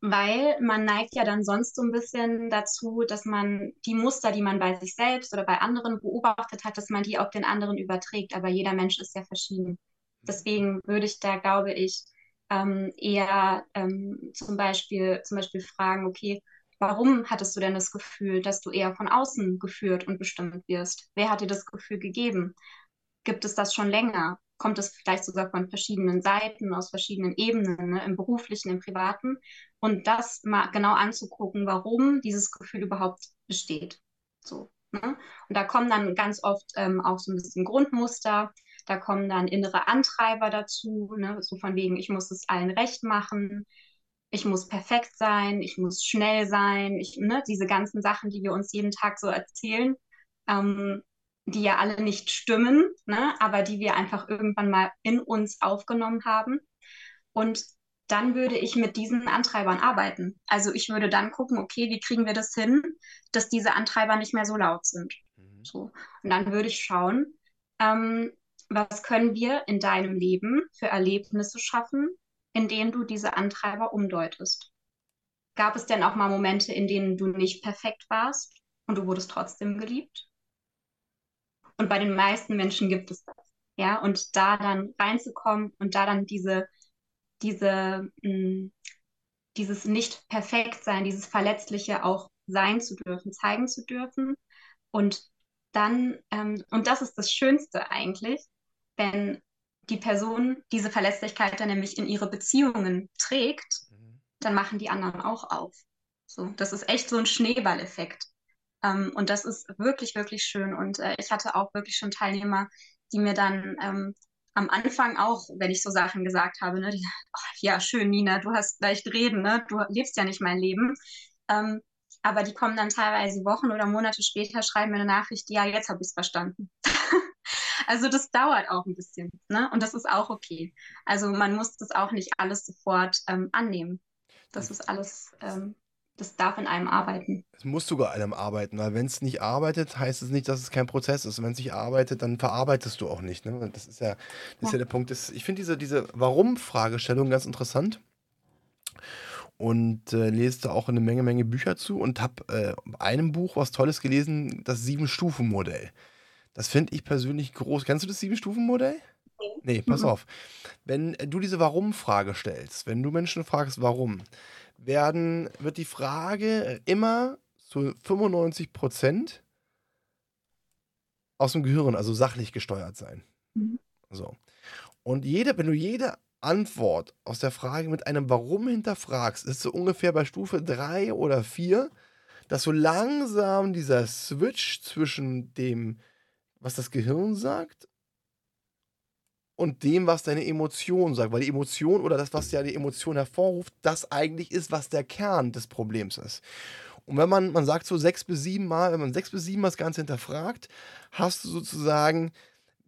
weil man neigt ja dann sonst so ein bisschen dazu, dass man die Muster, die man bei sich selbst oder bei anderen beobachtet hat, dass man die auf den anderen überträgt. Aber jeder Mensch ist ja verschieden. Deswegen würde ich da, glaube ich, ähm, eher ähm, zum, Beispiel, zum Beispiel fragen, okay, Warum hattest du denn das Gefühl, dass du eher von außen geführt und bestimmt wirst? Wer hat dir das Gefühl gegeben? Gibt es das schon länger? Kommt es vielleicht sogar von verschiedenen Seiten, aus verschiedenen Ebenen, ne, im beruflichen, im privaten? Und das mal genau anzugucken, warum dieses Gefühl überhaupt besteht. So. Ne? Und da kommen dann ganz oft ähm, auch so ein bisschen Grundmuster, da kommen dann innere Antreiber dazu, ne? so von wegen, ich muss es allen recht machen, ich muss perfekt sein, ich muss schnell sein, ich, ne, diese ganzen Sachen, die wir uns jeden Tag so erzählen, ähm, die ja alle nicht stimmen, ne, aber die wir einfach irgendwann mal in uns aufgenommen haben. Und dann würde ich mit diesen Antreibern arbeiten. Also ich würde dann gucken, okay, wie kriegen wir das hin, dass diese Antreiber nicht mehr so laut sind. Mhm. So. Und dann würde ich schauen, ähm, was können wir in deinem Leben für Erlebnisse schaffen, in denen du diese Antreiber umdeutest? Gab es denn auch mal Momente, in denen du nicht perfekt warst und du wurdest trotzdem geliebt? Und bei den meisten Menschen gibt es das. Ja, und da dann reinzukommen und da dann diese, diese, mh, hm, dieses nicht perfekt sein, dieses Verletzliche auch sein zu dürfen, zeigen zu dürfen. Und dann, ähm, und das ist das Schönste eigentlich, wenn die Person diese Verlässlichkeit dann nämlich in ihre Beziehungen trägt, mhm. dann machen die anderen auch auf. So, das ist echt so ein Schneeballeffekt. Ähm, und das ist wirklich, wirklich schön. Und äh, ich hatte auch wirklich schon Teilnehmer, die mir dann ähm, am Anfang auch, wenn ich so Sachen gesagt habe, ne, die, oh, ja, schön, Nina, du hast leicht reden, ne? Du lebst ja nicht mein Leben. Ähm, aber die kommen dann teilweise Wochen oder Monate später, schreiben mir eine Nachricht, ja, jetzt habe ich es verstanden. (laughs) also das dauert auch ein bisschen, ne? Und das ist auch okay. Also man muss das auch nicht alles sofort ähm, annehmen. Das ist alles ähm, das darf in einem arbeiten. Es muss sogar in einem arbeiten, weil wenn es nicht arbeitet, heißt es nicht, dass es kein Prozess ist. wenn es nicht arbeitet, dann verarbeitest du auch nicht. Ne? Das ist ja, das ja. Ist ja der Punkt. Ich finde diese, diese Warum-Fragestellung ganz interessant und äh, lese da auch eine Menge, Menge Bücher zu und habe äh, einem Buch was Tolles gelesen, das Sieben-Stufen-Modell. Das finde ich persönlich groß. Kennst du das Sieben-Stufen-Modell? Nee, pass mhm. auf. Wenn du diese Warum-Frage stellst, wenn du Menschen fragst, warum, werden, wird die Frage immer zu 95 Prozent aus dem Gehirn, also sachlich gesteuert sein. Mhm. So. Und jede, wenn du jede Antwort aus der Frage mit einem Warum hinterfragst, ist so ungefähr bei Stufe 3 oder 4, dass so langsam dieser Switch zwischen dem, was das Gehirn sagt und dem, was deine Emotion sagt. Weil die Emotion oder das, was ja die Emotion hervorruft, das eigentlich ist, was der Kern des Problems ist. Und wenn man, man sagt so sechs bis sieben Mal, wenn man sechs bis sieben Mal das Ganze hinterfragt, hast du sozusagen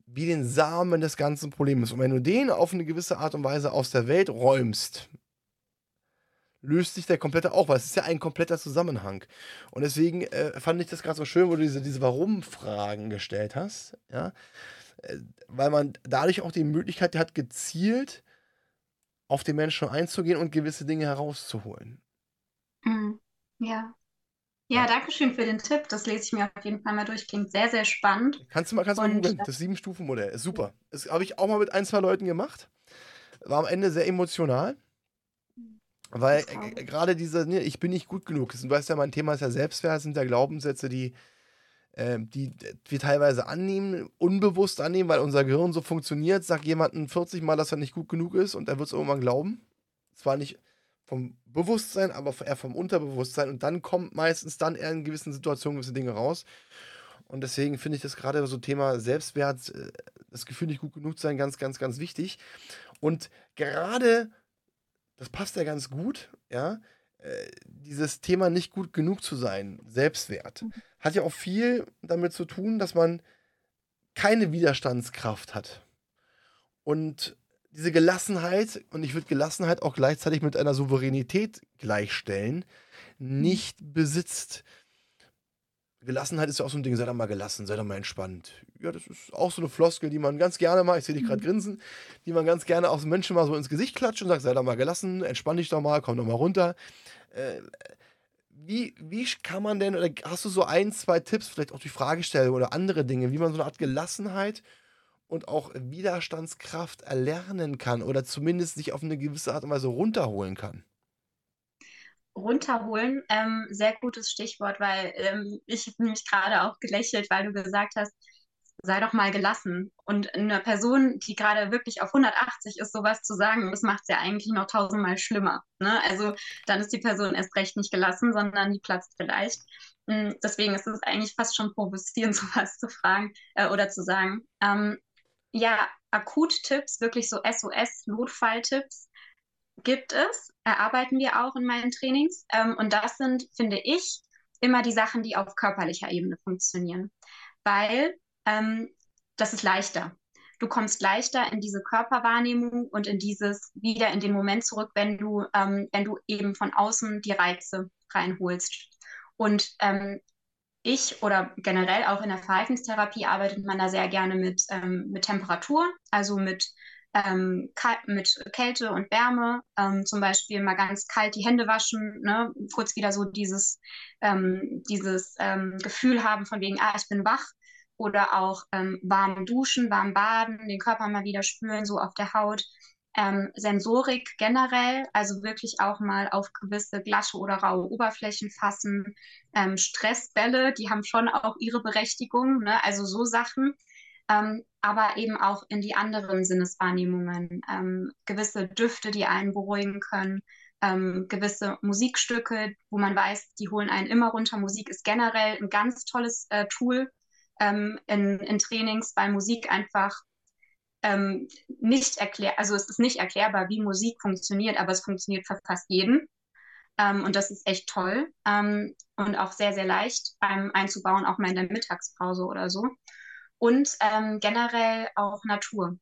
wie den Samen des ganzen Problems. Und wenn du den auf eine gewisse Art und Weise aus der Welt räumst, löst sich der komplette auch, weil es ist ja ein kompletter Zusammenhang. Und deswegen äh, fand ich das gerade so schön, wo du diese, diese Warum-Fragen gestellt hast. Ja? Äh, weil man dadurch auch die Möglichkeit hat, gezielt auf den Menschen einzugehen und gewisse Dinge herauszuholen. Mhm. Ja. Ja, danke schön für den Tipp. Das lese ich mir auf jeden Fall mal durch. Klingt sehr, sehr spannend. Kannst du mal, kannst du mal googeln. Das Sieben-Stufen-Modell ist super. Das habe ich auch mal mit ein, zwei Leuten gemacht. War am Ende sehr emotional. Weil äh, gerade diese, ne, ich bin nicht gut genug. Du weißt ja, mein Thema ist ja Selbstwert, sind ja Glaubenssätze, die äh, die wir teilweise annehmen, unbewusst annehmen, weil unser Gehirn so funktioniert. Sag jemandem 40 Mal, dass er nicht gut genug ist und er wird es irgendwann glauben. Zwar nicht vom Bewusstsein, aber eher vom Unterbewusstsein. Und dann kommt meistens dann eher in gewissen Situationen gewisse Dinge raus. Und deswegen finde ich das gerade so Thema Selbstwert, äh, das Gefühl, nicht gut genug zu sein, ganz, ganz, ganz wichtig. Und gerade, das passt ja ganz gut, ja, äh, dieses Thema nicht gut genug zu sein, Selbstwert, mhm. hat ja auch viel damit zu tun, dass man keine Widerstandskraft hat. Und diese Gelassenheit, und ich würde Gelassenheit auch gleichzeitig mit einer Souveränität gleichstellen, mhm. nicht besitzt. Gelassenheit ist ja auch so ein Ding, sei doch mal gelassen, sei doch mal entspannt. Ja, das ist auch so eine Floskel, die man ganz gerne mal, ich sehe dich gerade mhm. grinsen, die man ganz gerne aus Menschen mal so ins Gesicht klatscht und sagt, sei doch mal gelassen, entspann dich doch mal, komm doch mal runter. Äh, wie, wie kann man denn, oder hast du so ein, zwei Tipps, vielleicht auch die Fragestellung oder andere Dinge, wie man so eine Art Gelassenheit und auch Widerstandskraft erlernen kann oder zumindest sich auf eine gewisse Art und Weise runterholen kann? Runterholen. Ähm, sehr gutes Stichwort, weil ähm, ich habe nämlich gerade auch gelächelt, weil du gesagt hast, sei doch mal gelassen. Und eine Person, die gerade wirklich auf 180 ist, sowas zu sagen, das macht es ja eigentlich noch tausendmal schlimmer. Ne? Also dann ist die Person erst recht nicht gelassen, sondern die platzt vielleicht. Hm, deswegen ist es eigentlich fast schon provozierend, (laughs) sowas zu fragen äh, oder zu sagen. Ähm, ja, Akut-Tipps, wirklich so SOS-Notfalltipps gibt es, erarbeiten wir auch in meinen Trainings. Ähm, und das sind, finde ich, immer die Sachen, die auf körperlicher Ebene funktionieren. Weil ähm, das ist leichter. Du kommst leichter in diese Körperwahrnehmung und in dieses wieder in den Moment zurück, wenn du, ähm, wenn du eben von außen die Reize reinholst. Und ähm, ich oder generell auch in der Verhaltenstherapie arbeitet man da sehr gerne mit, ähm, mit Temperatur, also mit ähm, mit Kälte und Wärme, ähm, zum Beispiel mal ganz kalt die Hände waschen, ne? kurz wieder so dieses, ähm, dieses ähm, Gefühl haben von wegen, ah, ich bin wach, oder auch ähm, warm duschen, warm baden, den Körper mal wieder spüren, so auf der Haut. Ähm, Sensorik generell, also wirklich auch mal auf gewisse glatte oder raue Oberflächen fassen. Stressbälle, die haben schon auch ihre Berechtigung, ne? also so Sachen. Ähm, aber eben auch in die anderen Sinneswahrnehmungen. Ähm, gewisse Düfte, die einen beruhigen können. Ähm, gewisse Musikstücke, wo man weiß, die holen einen immer runter. Musik ist generell ein ganz tolles äh, Tool, ähm, in, in Trainings, weil Musik einfach ähm, nicht erklärt, also es ist nicht erklärbar, wie Musik funktioniert, aber es funktioniert für fast jeden. Ähm, und das ist echt toll ähm, und auch sehr, sehr leicht einzubauen, auch mal in der Mittagspause oder so. Und ähm, generell auch Natur.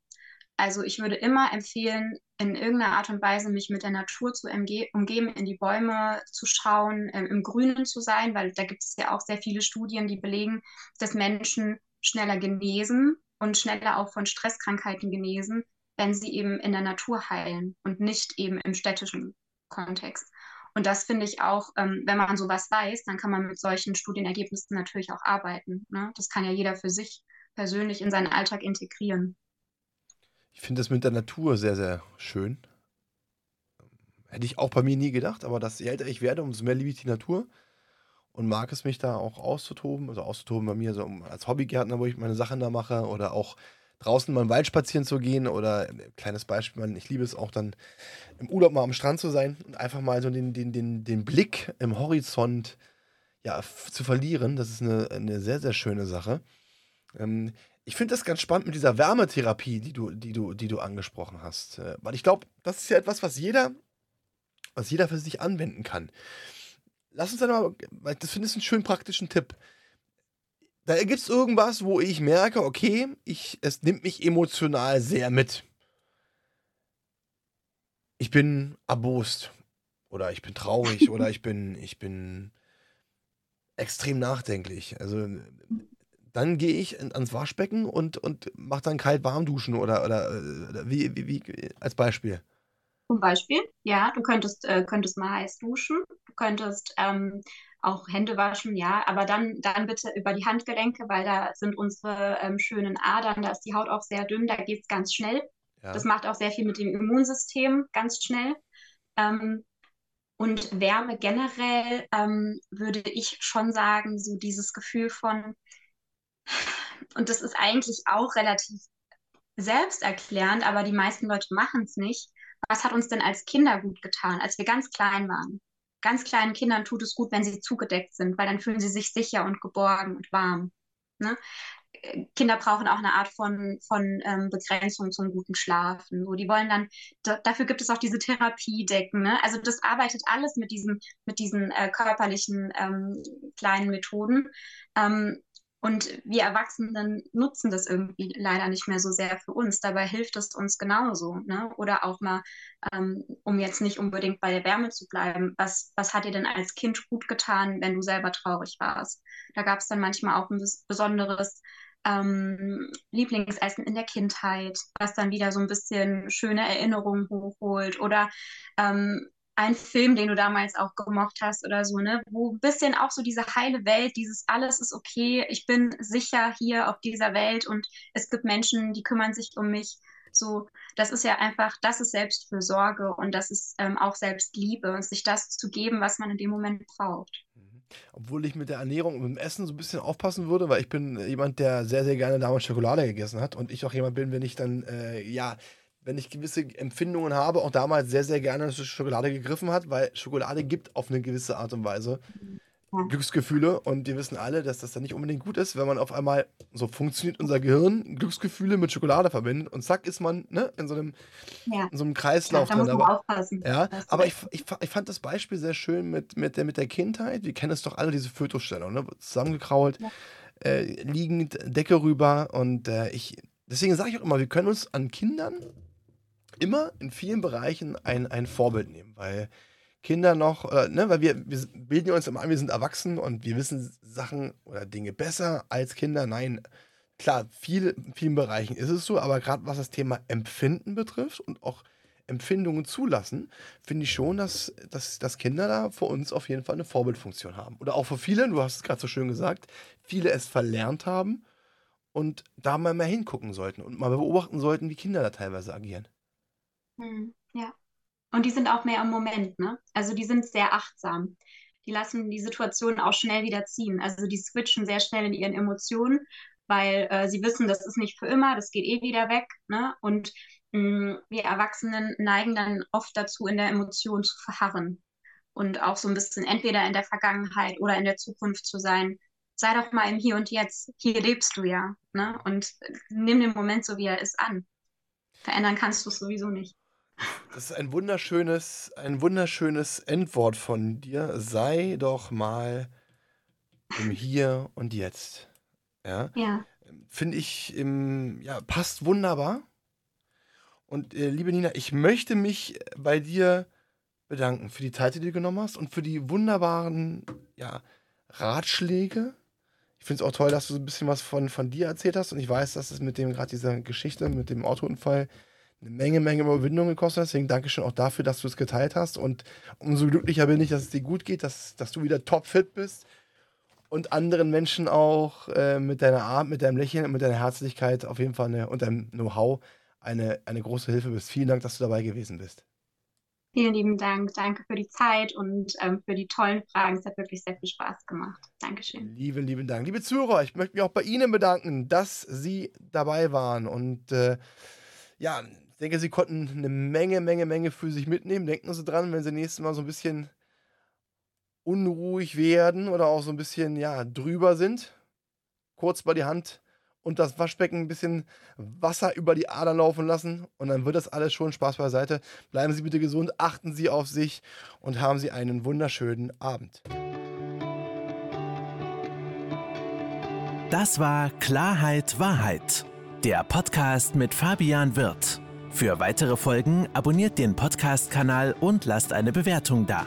Also ich würde immer empfehlen, in irgendeiner Art und Weise mich mit der Natur zu umgeben, in die Bäume zu schauen, ähm, im Grünen zu sein, weil da gibt es ja auch sehr viele Studien, die belegen, dass Menschen schneller genesen und schneller auch von Stresskrankheiten genesen, wenn sie eben in der Natur heilen und nicht eben im städtischen Kontext. Und das finde ich auch, ähm, wenn man sowas weiß, dann kann man mit solchen Studienergebnissen natürlich auch arbeiten. Ne? Das kann ja jeder für sich persönlich in seinen Alltag integrieren. Ich finde das mit der Natur sehr, sehr schön. Hätte ich auch bei mir nie gedacht, aber dass je älter ich werde, umso mehr liebe ich die Natur und mag es mich da auch auszutoben. Also auszutoben bei mir so als Hobbygärtner, wo ich meine Sachen da mache oder auch draußen mal im Wald spazieren zu gehen oder ein kleines Beispiel, ich liebe es auch dann im Urlaub mal am Strand zu sein und einfach mal so den, den, den, den Blick im Horizont ja, zu verlieren. Das ist eine, eine sehr, sehr schöne Sache. Ähm, ich finde das ganz spannend mit dieser Wärmetherapie, die du, die du, die du angesprochen hast. Äh, weil ich glaube, das ist ja etwas, was jeder, was jeder für sich anwenden kann. Lass uns dann mal, weil das finde ich einen schönen praktischen Tipp. Da gibt es irgendwas, wo ich merke, okay, ich, es nimmt mich emotional sehr mit. Ich bin erbost. Oder ich bin traurig. (laughs) oder ich bin, ich bin extrem nachdenklich. Also dann gehe ich ans Waschbecken und, und mache dann kalt warm duschen oder, oder, oder wie, wie, wie, als Beispiel. Zum Beispiel, ja, du könntest, äh, könntest mal heiß duschen, du könntest ähm, auch Hände waschen, ja, aber dann, dann bitte über die Handgelenke, weil da sind unsere ähm, schönen Adern, da ist die Haut auch sehr dünn, da geht es ganz schnell. Ja. Das macht auch sehr viel mit dem Immunsystem ganz schnell. Ähm, und Wärme generell ähm, würde ich schon sagen, so dieses Gefühl von, und das ist eigentlich auch relativ selbsterklärend, aber die meisten Leute machen es nicht. Was hat uns denn als Kinder gut getan, als wir ganz klein waren? Ganz kleinen Kindern tut es gut, wenn sie zugedeckt sind, weil dann fühlen sie sich sicher und geborgen und warm. Ne? Kinder brauchen auch eine Art von, von ähm, Begrenzung zum guten Schlafen. So, die wollen dann, da, dafür gibt es auch diese Therapiedecken. Ne? Also das arbeitet alles mit diesen, mit diesen äh, körperlichen ähm, kleinen Methoden. Ähm, und wir Erwachsenen nutzen das irgendwie leider nicht mehr so sehr für uns. Dabei hilft es uns genauso. Ne? Oder auch mal, ähm, um jetzt nicht unbedingt bei der Wärme zu bleiben, was, was hat dir denn als Kind gut getan, wenn du selber traurig warst? Da gab es dann manchmal auch ein besonderes ähm, Lieblingsessen in der Kindheit, was dann wieder so ein bisschen schöne Erinnerungen hochholt. Oder ähm, ein Film, den du damals auch gemocht hast oder so, ne? Wo ein bisschen auch so diese heile Welt, dieses alles ist okay, ich bin sicher hier auf dieser Welt und es gibt Menschen, die kümmern sich um mich. So, das ist ja einfach, das ist Selbstfürsorge und das ist ähm, auch Selbstliebe und sich das zu geben, was man in dem Moment braucht. Mhm. Obwohl ich mit der Ernährung und mit dem Essen so ein bisschen aufpassen würde, weil ich bin jemand, der sehr, sehr gerne damals Schokolade gegessen hat und ich auch jemand bin, wenn ich dann, äh, ja, wenn ich gewisse Empfindungen habe, auch damals sehr, sehr gerne zur Schokolade gegriffen hat, weil Schokolade gibt auf eine gewisse Art und Weise ja. Glücksgefühle und wir wissen alle, dass das dann nicht unbedingt gut ist, wenn man auf einmal, so funktioniert unser Gehirn, Glücksgefühle mit Schokolade verbindet und zack ist man ne, in, so einem, ja. in so einem Kreislauf ja, da drin. Muss man aber, aufpassen. Ja, aber ich, ich, ich fand das Beispiel sehr schön mit, mit, der, mit der Kindheit. Wir kennen es doch alle, diese Fötusstellung, ne? zusammengekrault, äh, liegend, Decke rüber und äh, ich, deswegen sage ich auch immer, wir können uns an Kindern immer in vielen Bereichen ein, ein Vorbild nehmen, weil Kinder noch, äh, ne, weil wir, wir bilden uns immer an, wir sind erwachsen und wir wissen Sachen oder Dinge besser als Kinder. Nein, klar, viel, in vielen Bereichen ist es so, aber gerade was das Thema Empfinden betrifft und auch Empfindungen zulassen, finde ich schon, dass, dass, dass Kinder da für uns auf jeden Fall eine Vorbildfunktion haben. Oder auch für viele, du hast es gerade so schön gesagt, viele es verlernt haben und da mal mehr hingucken sollten und mal beobachten sollten, wie Kinder da teilweise agieren. Hm, ja. Und die sind auch mehr im Moment, ne? Also die sind sehr achtsam. Die lassen die Situation auch schnell wieder ziehen. Also die switchen sehr schnell in ihren Emotionen, weil äh, sie wissen, das ist nicht für immer, das geht eh wieder weg. Ne? Und mh, hm, wir Erwachsenen neigen dann oft dazu, in der Emotion zu verharren und auch so ein bisschen entweder in der Vergangenheit oder in der Zukunft zu sein. Sei doch mal im Hier und Jetzt. Hier lebst du ja. Ne? Und nimm den Moment so, wie er ist, an verändern kannst du es sowieso nicht. Das ist ein wunderschönes, ein wunderschönes Endwort von dir. Sei doch mal im Hier und Jetzt. Ja. Ja. Finde ich, im, ja, passt wunderbar. Und äh, liebe Nina, ich möchte mich bei dir bedanken für die Zeit, die du genommen hast und für die wunderbaren ja, Ratschläge. Ich finde es auch toll, dass du so ein bisschen was von, von dir erzählt hast und ich weiß, dass es mit dem gerade dieser Geschichte, mit dem Autounfall eine Menge, Menge Überwindung gekostet. Deswegen danke schön auch dafür, dass du es geteilt hast und umso glücklicher bin ich, dass es dir gut geht, dass, dass du wieder topfit bist und anderen Menschen auch äh, mit deiner Art, mit deinem Lächeln und mit deiner Herzlichkeit auf jeden Fall eine, und deinem Know-how eine, eine große Hilfe bist. Vielen Dank, dass du dabei gewesen bist. Vielen lieben Dank. Danke für die Zeit und ähm, für die tollen Fragen. Es hat wirklich sehr viel Spaß gemacht. Dankeschön. Lieben, lieben Dank. Liebe Zuhörer, ich möchte mich auch bei Ihnen bedanken, dass Sie dabei waren. Und äh, ja, ich denke, Sie konnten eine Menge, Menge, Menge für sich mitnehmen. Denken Sie dran, wenn Sie nächstes Mal so ein bisschen unruhig werden oder auch so ein bisschen ja, drüber sind. Kurz bei die Hand und das Waschbecken ein bisschen Wasser über die Adern laufen lassen und dann wird das alles schon Spaß beiseite. Bleiben Sie bitte gesund, achten Sie auf sich und haben Sie einen wunderschönen Abend. Das war Klarheit Wahrheit, der Podcast mit Fabian Wirth. Für weitere Folgen abonniert den Podcast-Kanal und lasst eine Bewertung da.